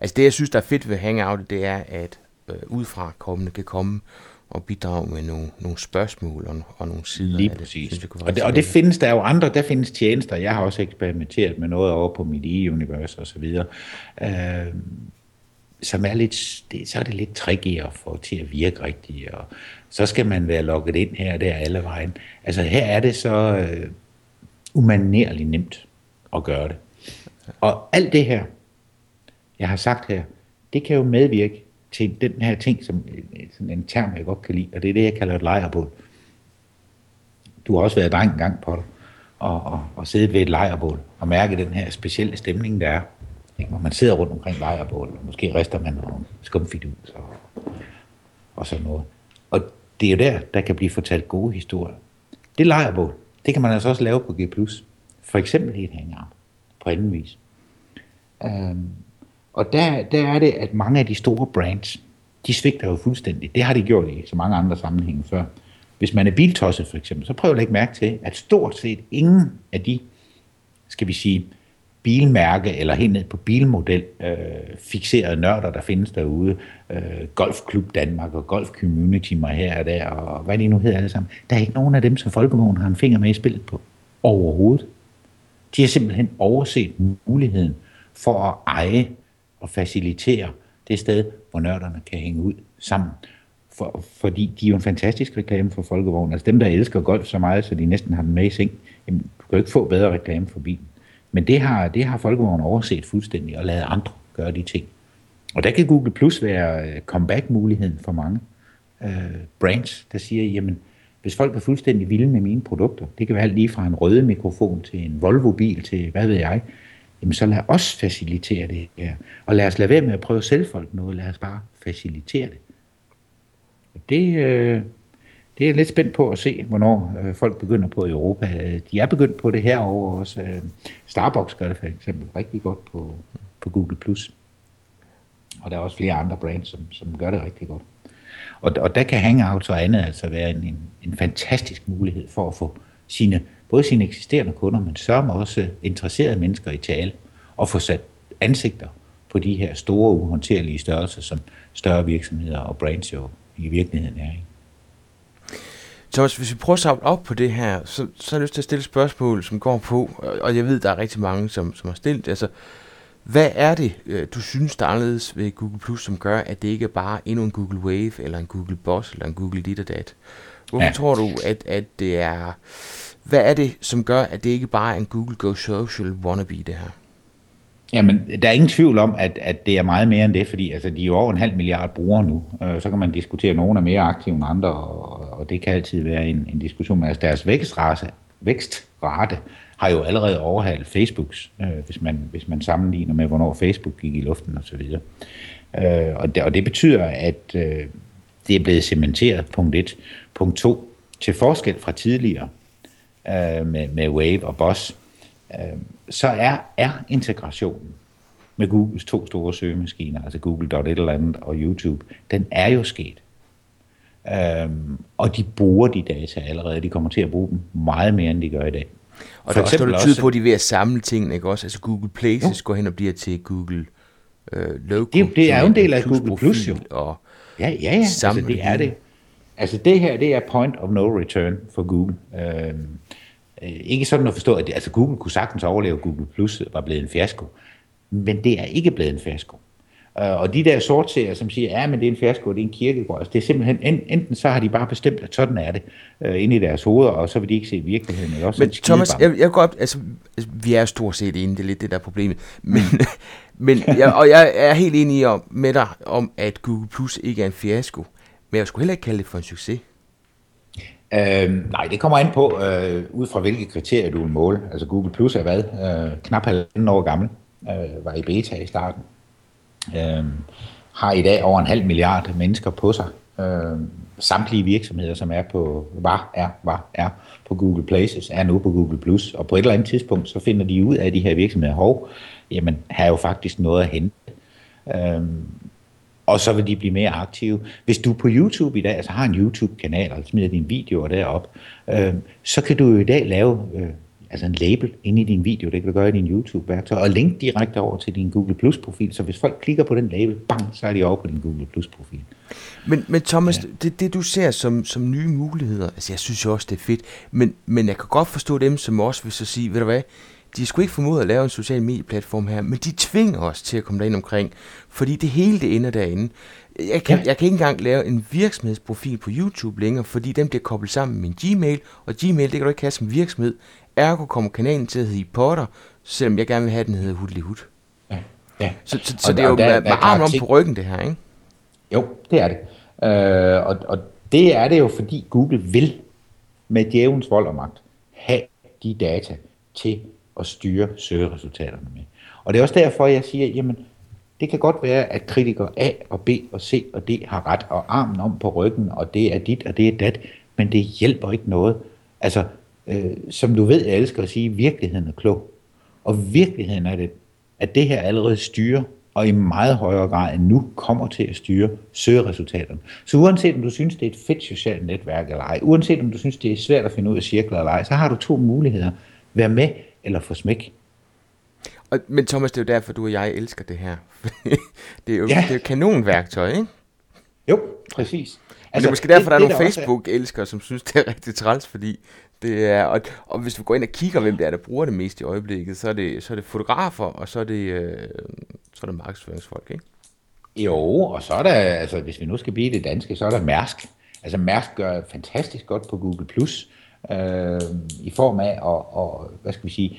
Altså det, jeg synes, der er fedt ved hangout, det er, at øh, udefra kommende kan komme og bidrage med nogle, nogle spørgsmål og, og nogle sider Lige præcis. det. Synes, og, det, og det findes der jo andre, der findes tjenester. Jeg har også eksperimenteret med noget over på mit e-univers og så videre. Øh, som er lidt, det, så er det lidt tricky at få til at virke rigtigt, og så skal man være logget ind her og der alle vejen. Altså her er det så øh, umanerligt nemt at gøre det. Og alt det her, jeg har sagt her, det kan jo medvirke til den her ting, som øh, sådan en term, jeg godt kan lide, og det er det, jeg kalder et lejrbål. Du har også været dreng en gang på det, og, og, og siddet ved et lejrbål, og mærke den her specielle stemning, der er, ikke? hvor man sidder rundt omkring lejrbålet, og måske rister man nogle skumfidus og, og sådan noget. Og det er jo der, der kan blive fortalt gode historier. Det lejrbål, det kan man altså også lave på G+. For eksempel i et hangout, på anden vis. Um, og der, der er det, at mange af de store brands, de svigter jo fuldstændig. Det har de gjort i så mange andre sammenhænge før. Hvis man er biltosset for eksempel, så prøv at lægge mærke til, at stort set ingen af de, skal vi sige, bilmærke eller helt ned på bilmodel øh, fixerede nørder, der findes derude. Øh, Golfklub Danmark og Golf Community mig her og der, og hvad de nu hedder alle sammen. Der er ikke nogen af dem, som Folkevogn har en finger med i spillet på. Overhovedet. De har simpelthen overset muligheden for at eje og facilitere det sted, hvor nørderne kan hænge ud sammen. For, fordi de er jo en fantastisk reklame for folkevognen. Altså dem, der elsker golf så meget, så de næsten har den med i seng, jamen, du kan jo ikke få bedre reklame for bilen. Men det har, det har folkevognen overset fuldstændig og lavet andre gøre de ting. Og der kan Google Plus være øh, comeback-muligheden for mange øh, brands, der siger, jamen, hvis folk er fuldstændig vilde med mine produkter, det kan være lige fra en røde mikrofon til en Volvo-bil til hvad ved jeg, jamen så lad os facilitere det her. Og lad os lade være med at prøve at sælge folk noget, lad os bare facilitere det. Det, øh, det er jeg lidt spændt på at se, hvornår øh, folk begynder på i Europa. De er begyndt på det herovre også. Øh, Starbucks gør det for eksempel rigtig godt på, på Google+. Og der er også flere andre brands, som, som gør det rigtig godt. Og, og der kan Hangouts og andet altså være en, en, en fantastisk mulighed for at få sine, både sine eksisterende kunder, men sørge også interesserede mennesker i tale, og få sat ansigter på de her store, uhåndterlige størrelser, som større virksomheder og brands jo i virkeligheden er. Ikke? Thomas, hvis vi prøver at samle op på det her, så, så har jeg lyst til at stille et spørgsmål, som går på, og jeg ved, der er rigtig mange, som, som har stillet altså, hvad er det, øh, du synes, der er anderledes ved Google Plus, som gør, at det ikke er bare endnu en Google Wave, eller en Google Boss, eller en Google dit og dat? Hvorfor ja. tror du, at, at det er... Hvad er det, som gør, at det ikke bare er en Google Go Social wannabe, det her? Jamen, der er ingen tvivl om, at, at det er meget mere end det, fordi altså, de er jo over en halv milliard brugere nu. Øh, så kan man diskutere, at nogen er mere aktive end andre, og, og det kan altid være en, en diskussion. Men altså, deres vækstrate, vækstrate har jo allerede overhalet Facebooks, øh, hvis, man, hvis man sammenligner med, hvornår Facebook gik i luften osv. Øh, og, det, og det betyder, at øh, det er blevet cementeret, punkt 1. Punkt 2. Til forskel fra tidligere øh, med, med Wave og Boss, øh, så er, er integrationen med Googles to store søgemaskiner, altså Google.et eller andet og YouTube, den er jo sket. Øhm, og de bruger de data allerede. De kommer til at bruge dem meget mere, end de gør i dag. Og der er også på, at de er ved at samle tingene, ikke også? Altså Google Places jo. går hen og bliver til Google øh, Local. Det, det er jo en del af Google Plus jo. Og ja, ja, ja. Altså, det er det. Altså det her, det er point of no return for Google. Øhm, Øh, ikke sådan at forstå, at det, altså Google kunne sagtens overleve, Google Plus var blevet en fiasko. Men det er ikke blevet en fiasko. Øh, og de der sortserier, som siger, ja, men det er en fiasko, det er en kirkegård, altså det er simpelthen, enten så har de bare bestemt, at sådan er det, uh, inde i deres hoveder, og så vil de ikke se virkeligheden. Eller også men Thomas, jeg, jeg går op, altså, vi er stort set enige, det er lidt det der problemet, men, men jeg, og jeg er helt enig om, med dig om, at Google Plus ikke er en fiasko, men jeg skulle heller ikke kalde det for en succes. Øh, nej, det kommer an på, øh, ud fra hvilke kriterier du vil måle. Altså Google Plus er hvad? Øh, knap halvanden år gammel. Øh, var i beta i starten. Øh, har i dag over en halv milliard mennesker på sig. Øh, samtlige virksomheder, som er på, var, er, var, er på Google Places, er nu på Google Plus. Og på et eller andet tidspunkt, så finder de ud af, at de her virksomheder, hov, jamen, har jo faktisk noget at hente. Øh, og så vil de blive mere aktive. Hvis du på YouTube i dag, altså har en YouTube-kanal, og smider dine videoer derop, øh, så kan du jo i dag lave øh, altså en label inde i din video, det kan du gøre i din YouTube-værktøj, og link direkte over til din Google Plus-profil, så hvis folk klikker på den label, bang, så er de over på din Google Plus-profil. Men, men Thomas, ja. det, det du ser som, som nye muligheder, altså jeg synes også, det er fedt, men, men jeg kan godt forstå dem, som også vil så sige, ved du hvad, de skulle ikke formode at lave en social medieplatform her, men de tvinger os til at komme derind omkring, fordi det hele det ender derinde. Jeg kan, ja. jeg kan ikke engang lave en virksomhedsprofil på YouTube længere, fordi den bliver koblet sammen med min Gmail, og Gmail, det kan du ikke have som virksomhed. Ergo kommer kanalen til at hedde Potter, selvom jeg gerne vil have, at den hedder Hudli Hud. Ja. ja. Så, så, så det er jo der, med, med armen om på ryggen, det her, ikke? Jo, det er det. Øh, og, og det er det jo, fordi Google vil med djævens vold og magt have de data til at styre søgeresultaterne med. Og det er også derfor, jeg siger, jamen, det kan godt være, at kritikere A og B og C og D har ret, og armen om på ryggen, og det er dit, og det er dat, men det hjælper ikke noget. Altså, øh, som du ved, jeg elsker at sige, virkeligheden er klog. Og virkeligheden er det, at det her allerede styrer, og i meget højere grad end nu kommer til at styre søgeresultaterne. Så uanset om du synes, det er et fedt socialt netværk eller ej, uanset om du synes, det er svært at finde ud af cirkler eller ej, så har du to muligheder. Vær med eller få smæk. Og, men Thomas, det er jo derfor, du og jeg elsker det her. det er jo, ja. det er kanonværktøj, ikke? Jo, præcis. Altså, men det er altså, måske derfor, det, der er nogle Facebook-elskere, som synes, det er rigtig træls, fordi det er, og, og hvis du går ind og kigger, hvem det er, der bruger det mest i øjeblikket, så er det, så er det fotografer, og så er det, øh, så er det markedsføringsfolk, ikke? Jo, og så er der, altså hvis vi nu skal blive det danske, så er der Mærsk. Altså Mærsk gør fantastisk godt på Google+, Plus øh, i form af at, og, hvad skal vi sige,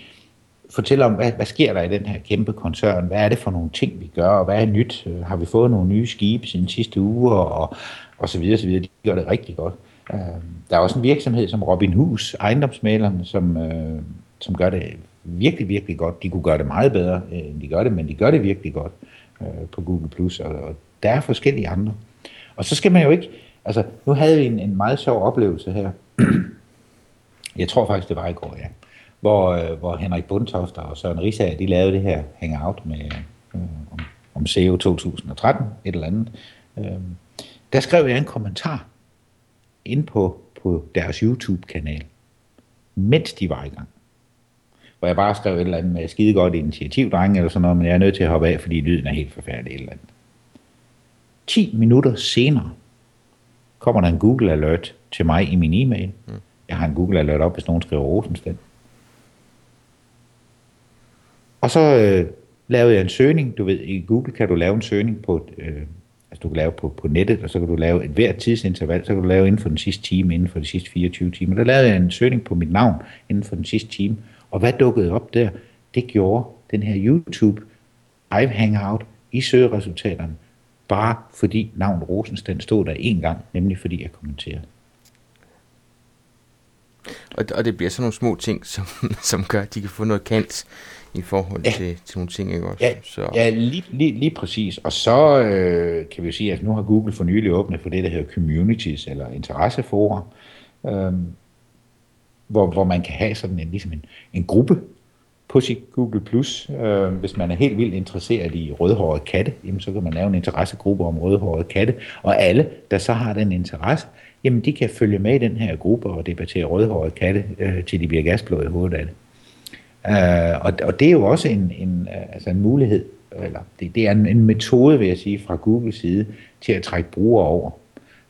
fortælle om, hvad, hvad sker der i den her kæmpe koncern? Hvad er det for nogle ting, vi gør, og hvad er nyt? Har vi fået nogle nye skibe siden sidste uge, og, og så videre, så videre. De gør det rigtig godt. Øh, der er også en virksomhed som Robin Hus, ejendomsmalerne, som, øh, som gør det virkelig, virkelig godt. De kunne gøre det meget bedre, øh, end de gør det, men de gør det virkelig godt øh, på Google+, Plus, og, og der er forskellige andre. Og så skal man jo ikke, altså nu havde vi en, en meget sjov oplevelse her. Jeg tror faktisk, det var i går, ja. Hvor, øh, hvor Henrik Bundtoft og Søren Risager, de lavede det her hangout med, øh, om, om CO 2013, et eller andet. Øh, der skrev jeg en kommentar ind på, på deres YouTube-kanal, mens de var i gang. Hvor jeg bare skrev et eller andet med skide godt initiativ, drenge, eller sådan noget, men jeg er nødt til at hoppe af, fordi lyden er helt forfærdelig eller andet. 10 minutter senere kommer der en Google Alert til mig i min e-mail. Mm. Jeg har en Google Alert op, hvis nogen skriver Rosenstedt. Og så øh, lavede jeg en søgning. Du ved, i Google kan du lave en søgning på, øh, altså du kan lave på, på nettet, og så kan du lave et hvert tidsinterval, så kan du lave inden for den sidste time, inden for de sidste 24 timer. Der lavede jeg en søgning på mit navn inden for den sidste time, og hvad dukkede op der? Det gjorde den her YouTube Live Hangout i søgeresultaterne, bare fordi navn Rosenstand stod der en gang, nemlig fordi jeg kommenterede. Og, og det bliver sådan nogle små ting, som, som gør, at de kan få noget kant i forhold ja. til, til nogle ting, ikke også? Ja, så. ja lige, lige, lige præcis. Og så øh, kan vi jo sige, at nu har Google for nylig åbnet for det, der hedder communities, eller interesseforer, øh, hvor, hvor man kan have sådan en, ligesom en, en gruppe på sit Google+. Plus. Øh, hvis man er helt vildt interesseret i rødhårede katte, jamen, så kan man lave en interessegruppe om rødhårede katte, og alle, der så har den interesse, jamen de kan følge med i den her gruppe og debattere rødhårede katte, øh, til de bliver gasblå i hovedet af det. Øh, og, og det er jo også en, en, øh, altså en mulighed, eller det, det er en, en metode, vil jeg sige, fra Googles side, til at trække brugere over.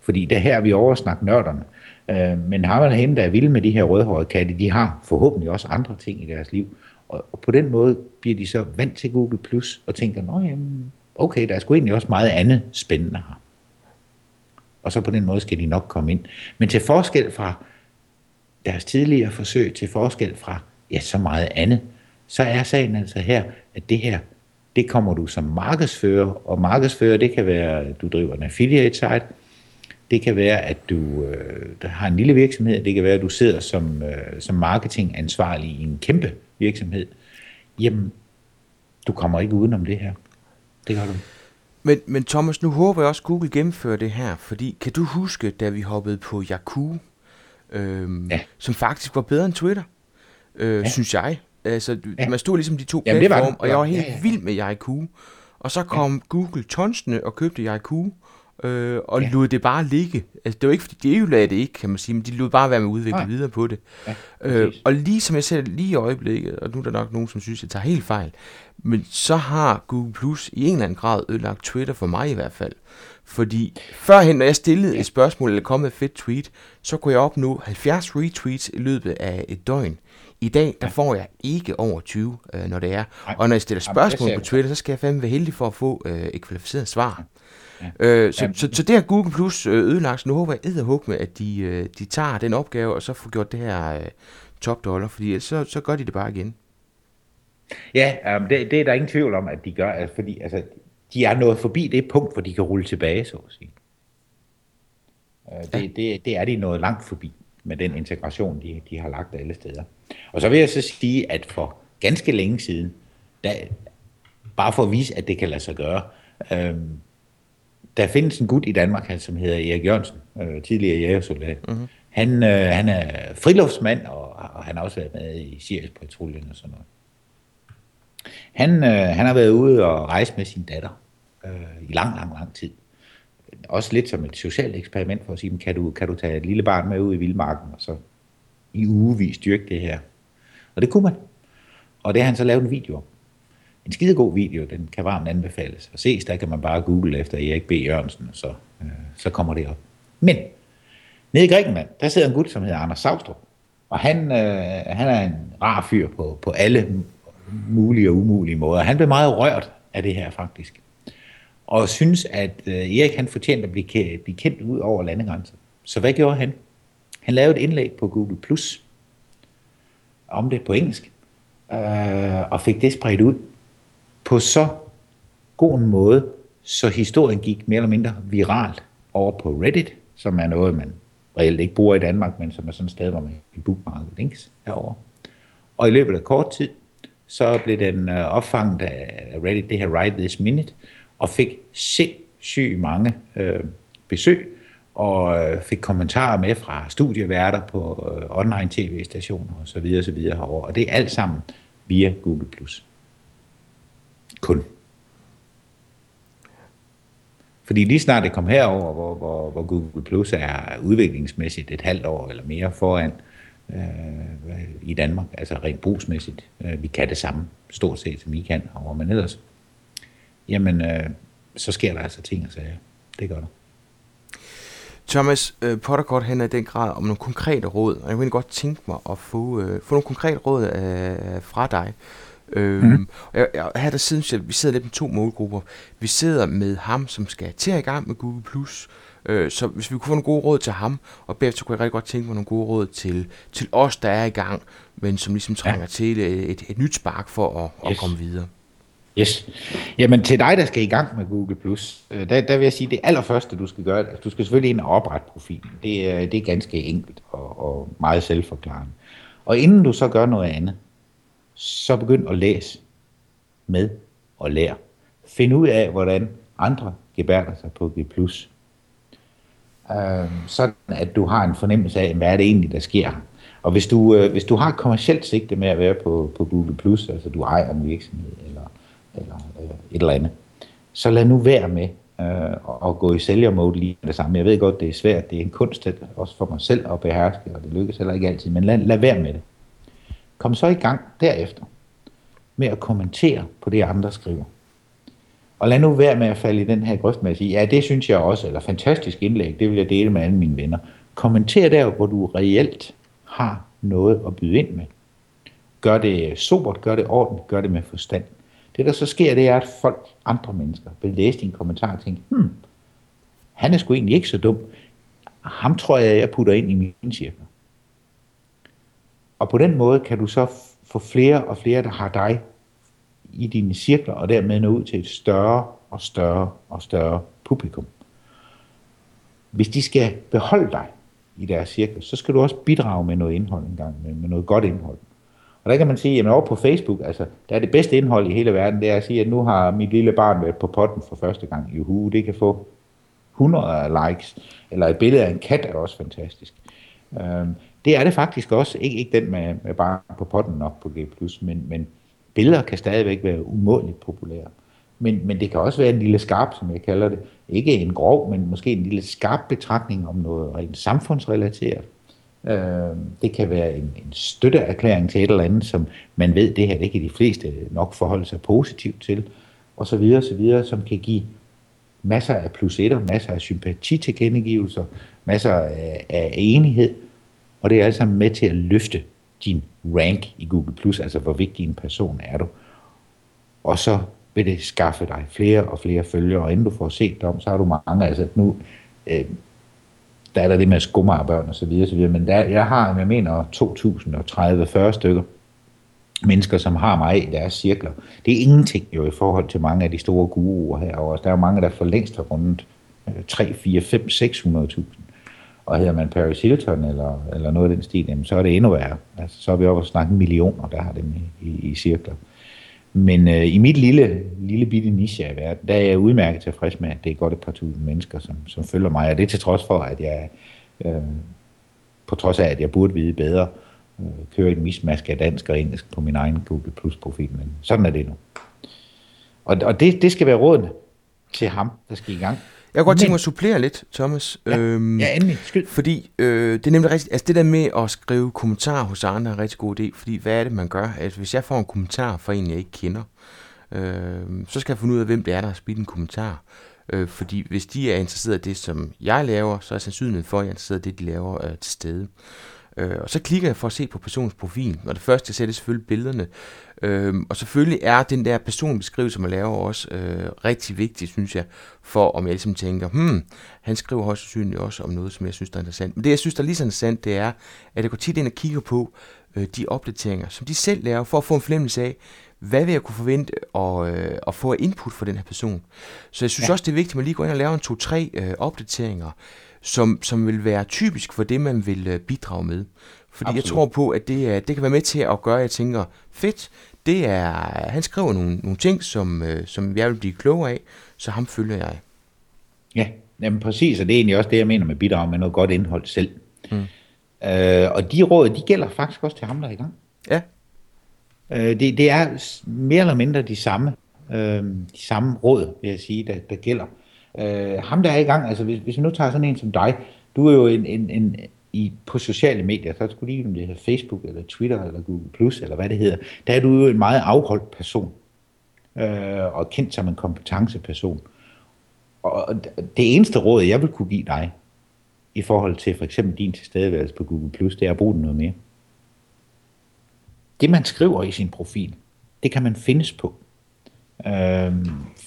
Fordi det her, vi oversnakker nørderne. Øh, men har man hende, der er vilde med de her rødhårede katte, de har forhåbentlig også andre ting i deres liv. Og, og på den måde bliver de så vant til Google Plus og tænker, nå jamen, okay, der er sgu egentlig også meget andet spændende her. Og så på den måde skal de nok komme ind. Men til forskel fra deres tidligere forsøg, til forskel fra ja, så meget andet, så er sagen altså her, at det her, det kommer du som markedsfører, og markedsfører, det kan være, at du driver en affiliate site, det kan være, at du øh, der har en lille virksomhed, det kan være, at du sidder som, øh, som marketingansvarlig i en kæmpe virksomhed. Jamen, du kommer ikke udenom det her. Det gør du. Men, men Thomas, nu håber jeg også, at Google gennemfører det her, fordi kan du huske, da vi hoppede på Yahoo, øhm, ja. som faktisk var bedre end Twitter? øh, ja. synes jeg. Altså, ja. man stod ligesom de to platforme, og jeg var helt ja, ja. vild med Yahoo. Og så kom ja. Google tonsende og købte Yahoo, øh, og ja. lod det bare ligge. Altså, det var ikke, fordi de jo lagde det ikke, kan man sige, men de lod bare være med at udvikle ja. videre på det. Ja, øh, og lige som jeg ser lige i øjeblikket, og nu er der nok nogen, som synes, jeg tager helt fejl, men så har Google Plus i en eller anden grad ødelagt Twitter for mig i hvert fald. Fordi førhen, når jeg stillede et spørgsmål eller kom med et fedt tweet, så kunne jeg opnå 70 retweets i løbet af et døgn. I dag, der får jeg ikke over 20, øh, når det er. Og når jeg stiller spørgsmål på Twitter, så skal jeg fandme være heldig for at få øh, et kvalificeret svar. Ja. Øh, så, så, så det har Google Plus øh, ødelagt, så nu håber jeg edderhug med, at de, øh, de tager den opgave, og så får gjort det her øh, top dollar, fordi så, så gør de det bare igen. Ja, um, det, det er der ingen tvivl om, at de gør, altså, fordi altså, de er nået forbi det punkt, hvor de kan rulle tilbage, så at sige. Uh, det, ja. det, det er de nået langt forbi med den integration, de, de har lagt alle steder. Og så vil jeg så sige, at for ganske længe siden, der, bare for at vise, at det kan lade sig gøre, øh, der findes en gut i Danmark, som hedder Erik Jørgensen, øh, tidligere jægersoldat. Mm-hmm. Han, øh, han er friluftsmand, og, og han har også været med i Sirius-patruljen og sådan noget. Han, øh, han har været ude og rejse med sin datter øh, i lang, lang, lang tid. Også lidt som et socialt eksperiment for at sige, kan du, kan du tage et lille barn med ud i vildmarken, og så i ugevis dyrke det her. Og det kunne man. Og det har han så lavet en video om en skidegod video, den kan varmt anbefales. Og ses, der kan man bare google efter Erik B. Jørgensen, og så, øh, så kommer det op. Men nede i Grækenland, der sidder en gut, som hedder Anders Savstrup. Og han, øh, han er en rar fyr på, på alle mulige og umulige måder. Han blev meget rørt af det her faktisk. Og synes, at øh, Erik han fortjente at blive, blive kendt ud over landegrænser. Så hvad gjorde han? Han lavede et indlæg på Google Plus om det på engelsk, øh, og fik det spredt ud på så god en måde, så historien gik mere eller mindre viralt over på Reddit, som er noget, man reelt ikke bruger i Danmark, men som er sådan et sted, hvor man kan bookmarke links herover. Og i løbet af kort tid, så blev den øh, opfanget af Reddit, det her Right This Minute, og fik sindssygt mange øh, besøg, og øh, fik kommentarer med fra studieværter på øh, online tv-stationer og så videre, så videre herover. Og det er alt sammen via Google+. Kun. Fordi lige snart det kom herover, hvor, hvor, hvor Google Plus er udviklingsmæssigt et halvt år eller mere foran øh, i Danmark, altså rent brugsmæssigt, øh, vi kan det samme stort set, som I kan og hvor man ellers, jamen, øh, så sker der altså ting og sager. Det gør der. Thomas øh, Potterkort handler i den grad om nogle konkrete råd, og jeg kunne godt tænke mig at få, øh, få nogle konkrete råd øh, fra dig. Øhm, mm. jeg, jeg, her der synes jeg, vi sidder lidt med to målgrupper. Vi sidder med ham, som skal til i gang med Google+, Plus. Øh, så hvis vi kunne få nogle gode råd til ham, og bagefter kunne jeg rigtig godt tænke mig nogle gode råd til, til os, der er i gang, men som ligesom trænger ja. til et, et, et nyt spark for at, yes. at komme videre. Yes. Jamen til dig, der skal i gang med Google+, Plus, øh, der, der vil jeg sige, det allerførste, du skal gøre, altså, du skal selvfølgelig ind og oprette profilen. Det, er, det er ganske enkelt og, og meget selvforklarende. Og inden du så gør noget andet, så begynd at læse med og lære. Find ud af, hvordan andre gebærder sig på G+. Øh, sådan at du har en fornemmelse af, hvad er det egentlig, der sker. Og hvis du, øh, hvis du har et kommersielt sigte med at være på, på Google+, altså du ejer en virksomhed, eller eller øh, et eller andet. Så lad nu være med øh, at gå i sælgermode lige med det samme. Jeg ved godt, det er svært. Det er en kunst, også for mig selv at beherske, og det lykkes heller ikke altid. Men lad, lad være med det. Kom så i gang derefter med at kommentere på det, andre skriver. Og lad nu være med at falde i den her grøft med at sige, ja, det synes jeg også, eller fantastisk indlæg, det vil jeg dele med alle mine venner. Kommenter der, hvor du reelt har noget at byde ind med. Gør det sobert, gør det ordentligt, gør det med forstand. Det, der så sker, det er, at folk, andre mennesker, vil læse din kommentar og tænke, hmm, han er sgu egentlig ikke så dum. Ham tror jeg, jeg putter ind i min cirkel. Og på den måde kan du så få flere og flere, der har dig i dine cirkler, og dermed nå ud til et større og større og større publikum. Hvis de skal beholde dig i deres cirkel, så skal du også bidrage med noget indhold engang, med, med noget godt indhold. Og der kan man sige, at over på Facebook, altså, der er det bedste indhold i hele verden, det er at sige, at nu har mit lille barn været på potten for første gang. Juhu, det kan få 100 likes. Eller et billede af en kat er også fantastisk. Øhm, det er det faktisk også. Ikke, ikke den med, med bare på potten og på G+, men, men billeder kan stadigvæk være umådeligt populære. Men, men det kan også være en lille skarp, som jeg kalder det. Ikke en grov, men måske en lille skarp betragtning om noget rent samfundsrelateret. Øh, det kan være en, en støtteerklæring til et eller andet, som man ved, det her det kan de fleste nok forholde sig positivt til, og så videre, så videre, som kan give masser af plus etter, masser af sympatitilkendegivelser, masser af, af enighed, og det er altså med til at løfte din rank i Google+, Plus, altså hvor vigtig en person er du. Og så vil det skaffe dig flere og flere følgere, og inden du får set dem, så har du mange, altså nu, øh, der er der det med skummerbørn og så videre, så videre. men der, jeg har, jeg mener, 2030-40 stykker mennesker, som har mig i deres cirkler. Det er ingenting jo i forhold til mange af de store guruer herovre. Der er jo mange, der for længst har rundt 3, 4, 5, 600.000. Og hedder man Paris Hilton eller, eller noget af den stil, jamen, så er det endnu værre. Altså, så er vi oppe og snakke millioner, der har dem i, i, i cirkler. Men øh, i mit lille, lille bitte niche af verden, der er jeg udmærket tilfreds med, at det er godt et par tusind mennesker, som, som følger mig. Og det er til trods for, at jeg, øh, på trods af, at jeg burde vide bedre, øh, kører et mismask af dansk og engelsk på min egen Google Plus profil. Men sådan er det nu. Og, og det, det skal være rådene til ham, der skal i gang. Jeg kunne godt tænke mig at supplere lidt, Thomas. Ja, øhm, ja endelig. Skyd. Fordi øh, det er nemlig rigtigt, altså det der med at skrive kommentarer hos andre er en rigtig god idé, fordi hvad er det, man gør? Altså hvis jeg får en kommentar fra en, jeg ikke kender, Øh, så skal jeg finde ud af, hvem det er, der har spidt en kommentar. Øh, fordi hvis de er interesseret i det, som jeg laver, så er sandsynligheden for, at jeg er interesseret i det, de laver øh, til stede. Øh, og så klikker jeg for at se på personens profil, og det første jeg ser, det er selvfølgelig billederne. Øh, og selvfølgelig er den der personbeskrivelse, man laver også øh, rigtig vigtig, synes jeg, for om jeg ligesom tænker, hmm, han skriver højst sandsynligt også om noget, som jeg synes, der er interessant. Men det, jeg synes, der er lige så interessant, det er, at jeg går tit ind og kigger på øh, de opdateringer, som de selv laver, for at få en fornemmelse af, hvad vil jeg kunne forvente at, øh, at få input fra den her person. Så jeg synes ja. også, det er vigtigt, at man lige går ind og laver en to-tre øh, opdateringer, som, som vil være typisk for det, man vil øh, bidrage med. Fordi Absolut. jeg tror på, at det, det kan være med til at gøre, at jeg tænker, fedt, det er, han skriver nogle, nogle ting, som, øh, som jeg vil blive klogere af, så ham følger jeg. Ja, jamen præcis, og det er egentlig også det, jeg mener med bidrag med noget godt indhold selv. Mm. Øh, og de råd, de gælder faktisk også til ham, der er i gang. Ja. Øh, det, det er mere eller mindre de samme, øh, de samme råd, vil jeg sige, der, der gælder. Øh, ham, der er i gang, altså hvis, hvis vi nu tager sådan en som dig, du er jo en, en, en i, på sociale medier, så skulle lige om det hedder Facebook, eller Twitter, eller Google+, Plus eller hvad det hedder, der er du jo en meget afholdt person, øh, og kendt som en kompetenceperson. Og det eneste råd, jeg vil kunne give dig, i forhold til for eksempel din tilstedeværelse på Google+, Plus, det er at bruge den noget mere. Det, man skriver i sin profil, det kan man findes på. Øh,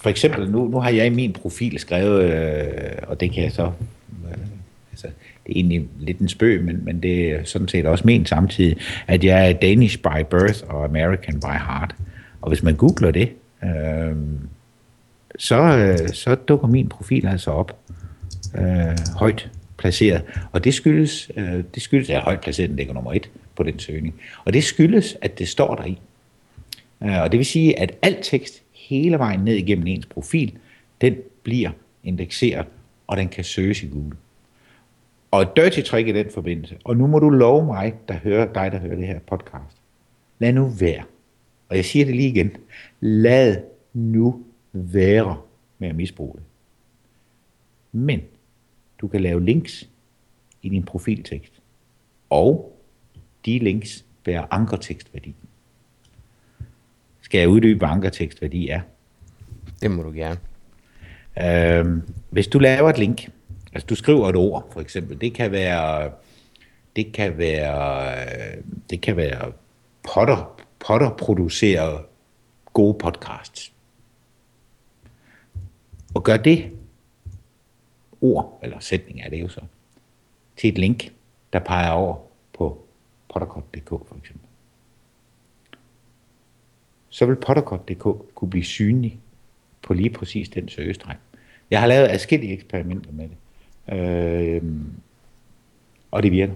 for eksempel, nu, nu har jeg i min profil skrevet, øh, og det kan jeg så... Øh, Altså, det er egentlig lidt en spøg, men, men det er sådan set også ment samtidig, at jeg er Danish by birth og American by heart. Og hvis man googler det, øh, så, øh, så dukker min profil altså op øh, højt placeret. Og det skyldes, øh, det skyldes, at højt placeret, den ligger nummer et på den søgning. Og det skyldes, at det står der i. Øh, og det vil sige, at al tekst hele vejen ned igennem ens profil, den bliver indekseret, og den kan søges i Google. Og et dirty trick i den forbindelse, og nu må du love mig, der hører, dig der hører det her podcast, lad nu være. Og jeg siger det lige igen. Lad nu være med at misbruge det. Men du kan lave links i din profiltekst. Og de links bærer ankertekstværdi. Skal jeg uddybe, hvad ankertekstværdi er? Det må du gerne. Øhm, hvis du laver et link, altså du skriver et ord, for eksempel, det kan være, det kan være, det kan være Potter, Potter producerer gode podcasts. Og gør det ord, eller sætning er det jo så, til et link, der peger over på potterkort.dk for eksempel. Så vil potterkort.dk kunne blive synlig på lige præcis den søgestreng. Jeg har lavet adskillige eksperimenter med det, øh, og det virker.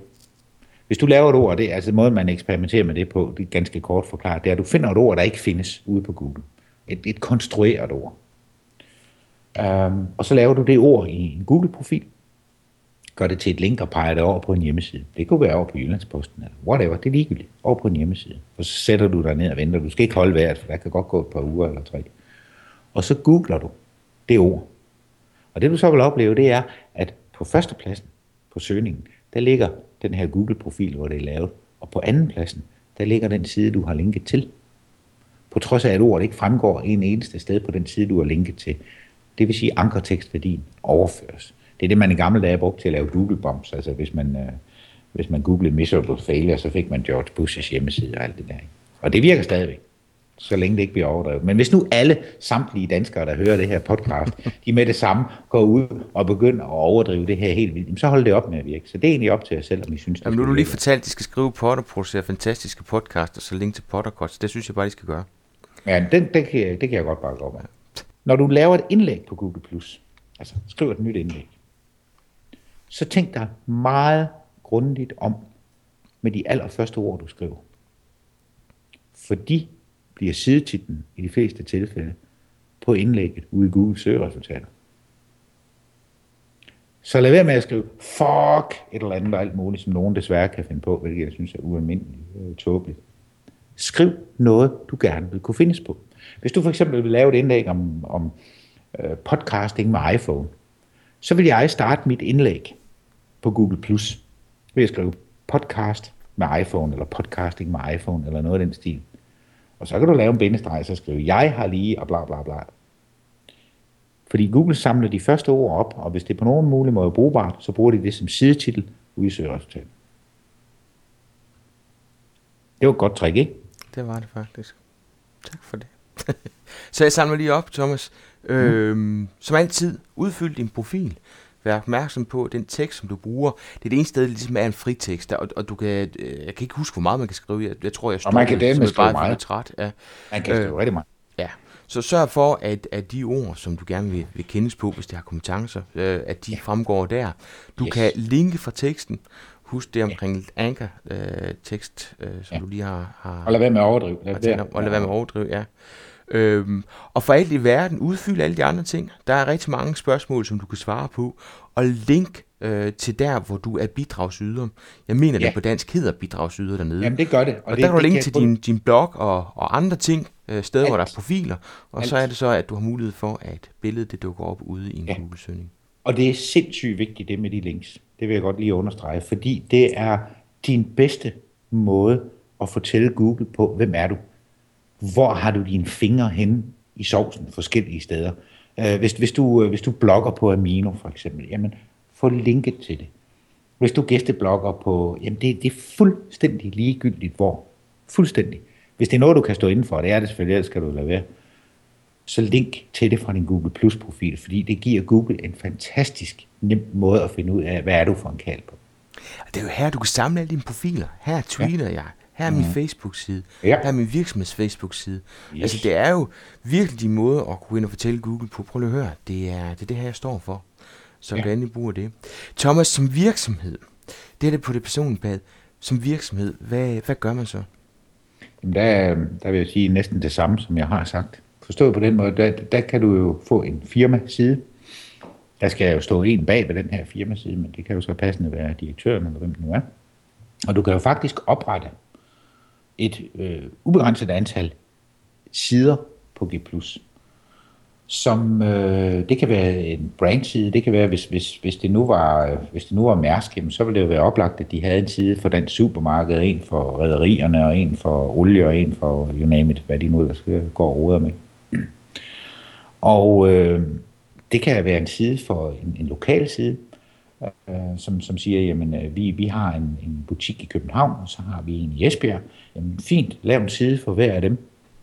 Hvis du laver et ord, det er altså måden, man eksperimenterer med det på, det er ganske kort forklaret, det er, at du finder et ord, der ikke findes ude på Google. Et, et konstrueret ord. Um, og så laver du det ord i en Google-profil, gør det til et link og peger det over på en hjemmeside. Det kunne være over på Jyllandsposten eller whatever, det er ligegyldigt. Over på en hjemmeside. Og så sætter du dig ned og venter. Du skal ikke holde vejret, for der kan godt gå et par uger eller tre. Og så googler du det ord. Og det du så vil opleve, det er, at på førstepladsen på søgningen, der ligger den her Google-profil, hvor det er lavet. Og på andenpladsen, der ligger den side, du har linket til. På trods af, at ordet ikke fremgår en eneste sted på den side, du har linket til. Det vil sige, at ankertekstværdien overføres. Det er det, man i gamle dage brugte til at lave Google Bombs. Altså hvis man, øh, hvis man googlede miserable failure, så fik man George Bush's hjemmeside og alt det der. Og det virker stadigvæk, så længe det ikke bliver overdrevet. Men hvis nu alle samtlige danskere, der hører det her podcast, de med det samme går ud og begynder at overdrive det her helt vildt, så holder det op med at virke. Så det er egentlig op til jer selv, om I synes, det Jamen, nu har du lige fortalt, at de skal skrive Potter producere fantastiske podcaster, så link til Pottercots. Det synes jeg bare, de skal gøre. Ja, den, den kan jeg, det kan jeg godt bare gå med. Når du laver et indlæg på Google+, altså skriver et nyt indlæg, så tænk dig meget grundigt om med de allerførste ord, du skriver. For de bliver sidetitlen i de fleste tilfælde på indlægget ude i Google søgeresultater. Så lad være med at skrive fuck et eller andet og alt muligt, som nogen desværre kan finde på, hvilket jeg synes er ualmindeligt øh, tåbeligt. Skriv noget, du gerne vil kunne findes på. Hvis du for eksempel vil lave et indlæg om, om øh, podcasting med iPhone, så vil jeg starte mit indlæg på Google+, Plus ved at skrive podcast med iPhone, eller podcasting med iPhone, eller noget af den stil. Og så kan du lave en bindestreg, så skrive, jeg har lige, og bla bla bla. Fordi Google samler de første ord op, og hvis det på nogen mulig måde er brugbart, så bruger de det som sidetitel ude i søgeresultatet. Det var et godt trick, ikke? Det var det faktisk. Tak for det. så jeg samler lige op, Thomas. Mm. Øhm, som altid, udfyld din profil. Vær opmærksom på, den tekst, som du bruger, det er det eneste sted, det ligesom er en fritekst. Og, og du kan, øh, jeg kan ikke huske, hvor meget man kan skrive. Jeg, jeg tror, jeg stod, og man kan det med meget. Træt. Ja. Man kan skrive øh, rigtig meget. Ja, så sørg for, at, at de ord, som du gerne vil, vil kendes på, hvis det har kompetencer, øh, at de ja. fremgår der. Du yes. kan linke fra teksten. Husk det omkring ja. anker-tekst, øh, øh, som ja. du lige har... har og lad være med at overdrive. Lad og lad være med at overdrive, ja. Øhm, og for alt i verden, udfylde alle de andre ting. Der er rigtig mange spørgsmål, som du kan svare på. Og link øh, til der, hvor du er bidragsyder. Jeg mener, ja. det på dansk hedder bidragsyder dernede. Jamen, det gør det. Og, og det, der kan du linke til din, din blog og, og andre ting, øh, steder, alt. hvor der er profiler. Og alt. så er det så, at du har mulighed for, at billedet det dukker op ude i en ja. Google-søgning. Og det er sindssygt vigtigt, det med de links. Det vil jeg godt lige understrege, fordi det er din bedste måde at fortælle Google på, hvem er du? Hvor har du dine fingre hen i sovsen forskellige steder? Uh, hvis, hvis, du, uh, hvis du blogger på Amino for eksempel, jamen få linket til det. Hvis du gæsteblogger på, jamen det, det er fuldstændig ligegyldigt hvor. Fuldstændig. Hvis det er noget, du kan stå inden for, det er det selvfølgelig, ellers skal du lade være så link til det fra din Google Plus profil, fordi det giver Google en fantastisk nem måde at finde ud af, hvad er du for en kald på. Det er jo her, du kan samle alle dine profiler. Her tweeter ja. jeg. Her er min mm. Facebook-side. Ja. Her er min virksomheds Facebook-side. Yes. Altså, det er jo virkelig din måde at kunne ind og fortælle Google på, prøv at høre, det er, det er det her, jeg står for. Så ja. endelig bruger det. Thomas, som virksomhed, det er det på det personlige. Som virksomhed, hvad, hvad gør man så? Jamen der, der vil jeg sige næsten det samme, som jeg har sagt. Forstået på den måde, der, der kan du jo få en firmaside. Der skal jo stå en bag ved den her firmaside, men det kan jo så passende være direktøren eller hvem det nu er. Og du kan jo faktisk oprette et øh, ubegrænset antal sider på G+. Som, øh, det kan være en brandside, det kan være, hvis, hvis, hvis, det nu var, hvis det nu var Mærsk, jamen, så ville det jo være oplagt, at de havde en side for den supermarked, en for rædderierne, og en for olie, og en for you name it, hvad de nu ellers går og med. Og øh, det kan være en side for en, en lokal side, øh, som, som siger, jamen øh, vi, vi har en, en butik i København, og så har vi en i Esbjerg. Jamen fint, lav en side for hver af dem,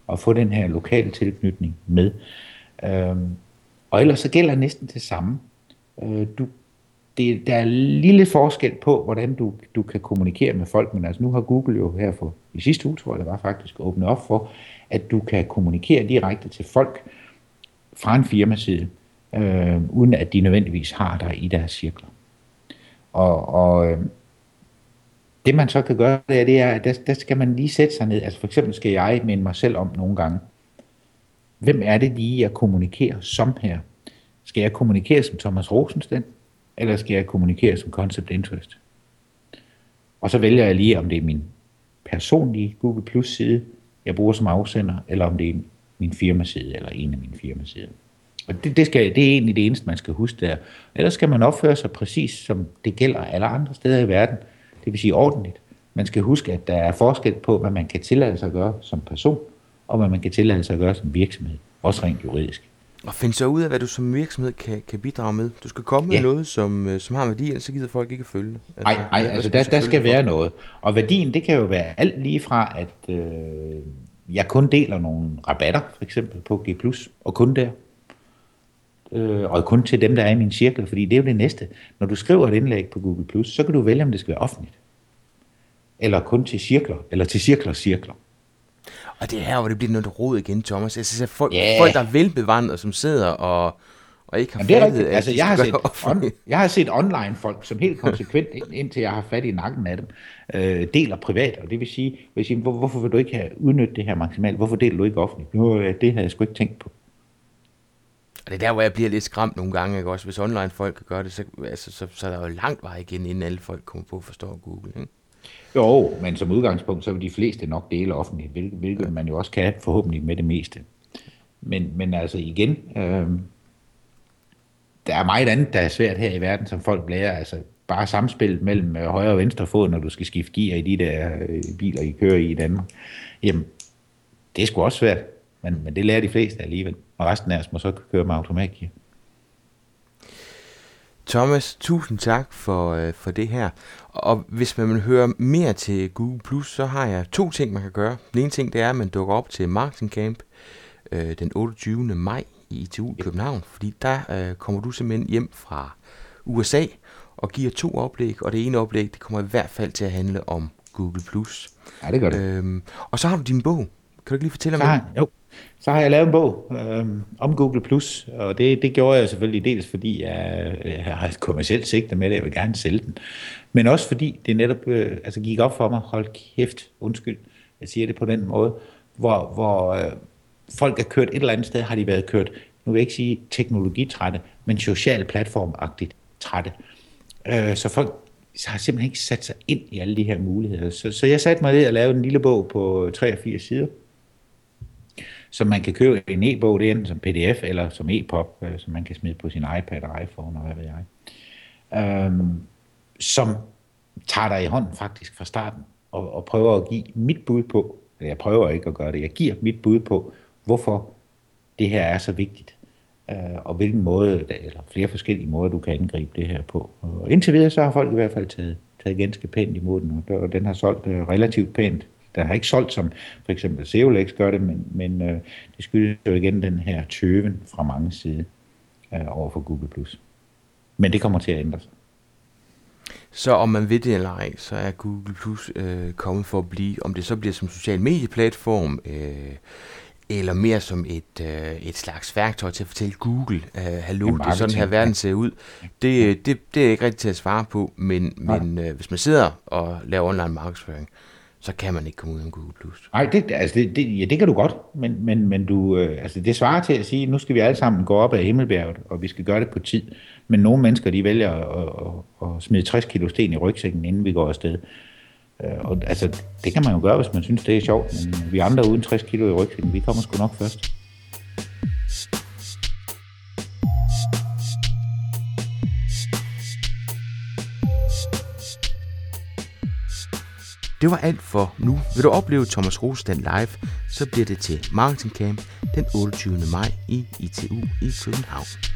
og få den her lokale tilknytning med. Øh, og ellers så gælder næsten det samme. Øh, du, det, der er lille forskel på, hvordan du, du kan kommunikere med folk, men altså nu har Google jo her for i sidste uge, tror jeg det var faktisk, åbnet op for, at du kan kommunikere direkte til folk fra en firmaside, øh, uden at de nødvendigvis har dig i deres cirkler. Og, og øh, det man så kan gøre, det er, det er at der, der skal man lige sætte sig ned. Altså for eksempel skal jeg minde mig selv om nogle gange, hvem er det lige, jeg kommunikerer som her? Skal jeg kommunikere som Thomas Rosensten, eller skal jeg kommunikere som Concept Interest? Og så vælger jeg lige, om det er min personlige Google Plus side, jeg bruger som afsender, eller om det er min firmaside, eller en af mine firmasider. Og det, det, skal, det er egentlig det eneste, man skal huske der. Ellers skal man opføre sig præcis, som det gælder alle andre steder i verden. Det vil sige ordentligt. Man skal huske, at der er forskel på, hvad man kan tillade sig at gøre som person, og hvad man kan tillade sig at gøre som virksomhed, også rent juridisk. Og find så ud af, hvad du som virksomhed kan, kan bidrage med. Du skal komme med ja. noget, som, øh, som har værdi, ellers så gider folk ikke følge det. Altså, nej, nej, altså der, der skal være noget. Og værdien, det kan jo være alt lige fra, at øh, jeg kun deler nogle rabatter, for eksempel på G+, og kun der. Øh, og kun til dem, der er i min cirkel, fordi det er jo det næste. Når du skriver et indlæg på Google+, så kan du vælge, om det skal være offentligt. Eller kun til cirkler, eller til cirkler cirkler. Og det er her, hvor det bliver noget råd igen, Thomas. Jeg synes, folk, yeah. folk, der er velbevandret, som sidder og, og ikke har Jamen, det er fattet, rigtigt. Altså, jeg, har set on, jeg har set online folk, som helt konsekvent, indtil jeg har fat i nakken af dem, øh, deler privat. Og det vil sige, vil sige hvor, hvorfor vil du ikke have udnyttet det her maksimalt? Hvorfor deler du ikke offentligt? Nu, det har jeg sgu ikke tænkt på. Og det er der, hvor jeg bliver lidt skræmt nogle gange. Ikke? Også hvis online folk kan gøre det, så, altså, så, så er der jo langt vej igen, inden alle folk kommer på at forstå Google. Ikke? Jo, men som udgangspunkt, så vil de fleste nok dele offentligt, hvilket, hvilket man jo også kan forhåbentlig med det meste. Men, men altså igen, øh, der er meget andet, der er svært her i verden, som folk lærer. Altså bare samspillet mellem øh, højre og venstre fod, når du skal skifte gear i de der øh, biler, I kører i i Danmark. Jamen, det er sgu også svært, men, men det lærer de fleste alligevel. Og resten af os må så køre med automatgear. Thomas, tusind tak for, øh, for det her. Og hvis man vil høre mere til Google+, Plus, så har jeg to ting, man kan gøre. Den ene ting, det er, at man dukker op til Marketing Camp øh, den 28. maj i ITU i København, fordi der øh, kommer du simpelthen hjem fra USA og giver to oplæg, og det ene oplæg, det kommer i hvert fald til at handle om Google+. Plus. Ja, det gør det. Øhm, og så har du din bog. Kan du ikke lige fortælle om det? Jo, så har jeg lavet en bog øhm, om Google+, Plus, og det, det gjorde jeg selvfølgelig dels, fordi jeg, jeg har et kommersielt sigte med det, jeg vil gerne sælge den, men også fordi det netop øh, altså gik op for mig, hold kæft, undskyld, jeg siger det på den måde, hvor, hvor øh, folk er kørt et eller andet sted, har de været kørt, nu vil jeg ikke sige teknologitrætte, men social platformagtigt trætte. Øh, så folk har simpelthen ikke sat sig ind i alle de her muligheder. Så, så jeg satte mig ned og lavede en lille bog på 83 sider, som man kan købe en e-bog, det er enten som pdf eller som e-pop, øh, som man kan smide på sin iPad og iPhone og hvad ved jeg. Øhm, som tager dig i hånden faktisk fra starten og, og prøver at give mit bud på, eller jeg prøver ikke at gøre det, jeg giver mit bud på, hvorfor det her er så vigtigt, øh, og hvilken måde, eller flere forskellige måder, du kan angribe det her på. Og indtil videre, så har folk i hvert fald taget, taget ganske pænt imod den, og den har solgt øh, relativt pænt. Den har ikke solgt, som for eksempel Seolex gør det, men, men øh, det skyldes jo igen den her tøven fra mange side øh, over for Google+. Men det kommer til at ændre sig. Så om man ved det eller ej, så er Google Plus øh, kommet for at blive, om det så bliver som social medieplatform, øh, eller mere som et, øh, et slags værktøj til at fortælle Google, øh, hallo, det er sådan her verden ser ud. Det, det, det er ikke rigtigt til at svare på, men, men øh, hvis man sidder og laver online markedsføring, så kan man ikke komme ud af Google+. Plus. Nej, det, altså det, det, ja, det kan du godt, men, men, men du, øh, altså det svarer til at sige, nu skal vi alle sammen gå op ad Himmelbjerget, og vi skal gøre det på tid. Men nogle mennesker, de vælger at, at, at smide 60 kilo sten i rygsækken, inden vi går afsted. Øh, og altså, det kan man jo gøre, hvis man synes, det er sjovt, men vi andre uden 60 kilo i rygsækken, vi kommer sgu nok først. Det var alt for nu. Vil du opleve Thomas Rostand live, så bliver det til Marketing Camp den 28. maj i ITU i København.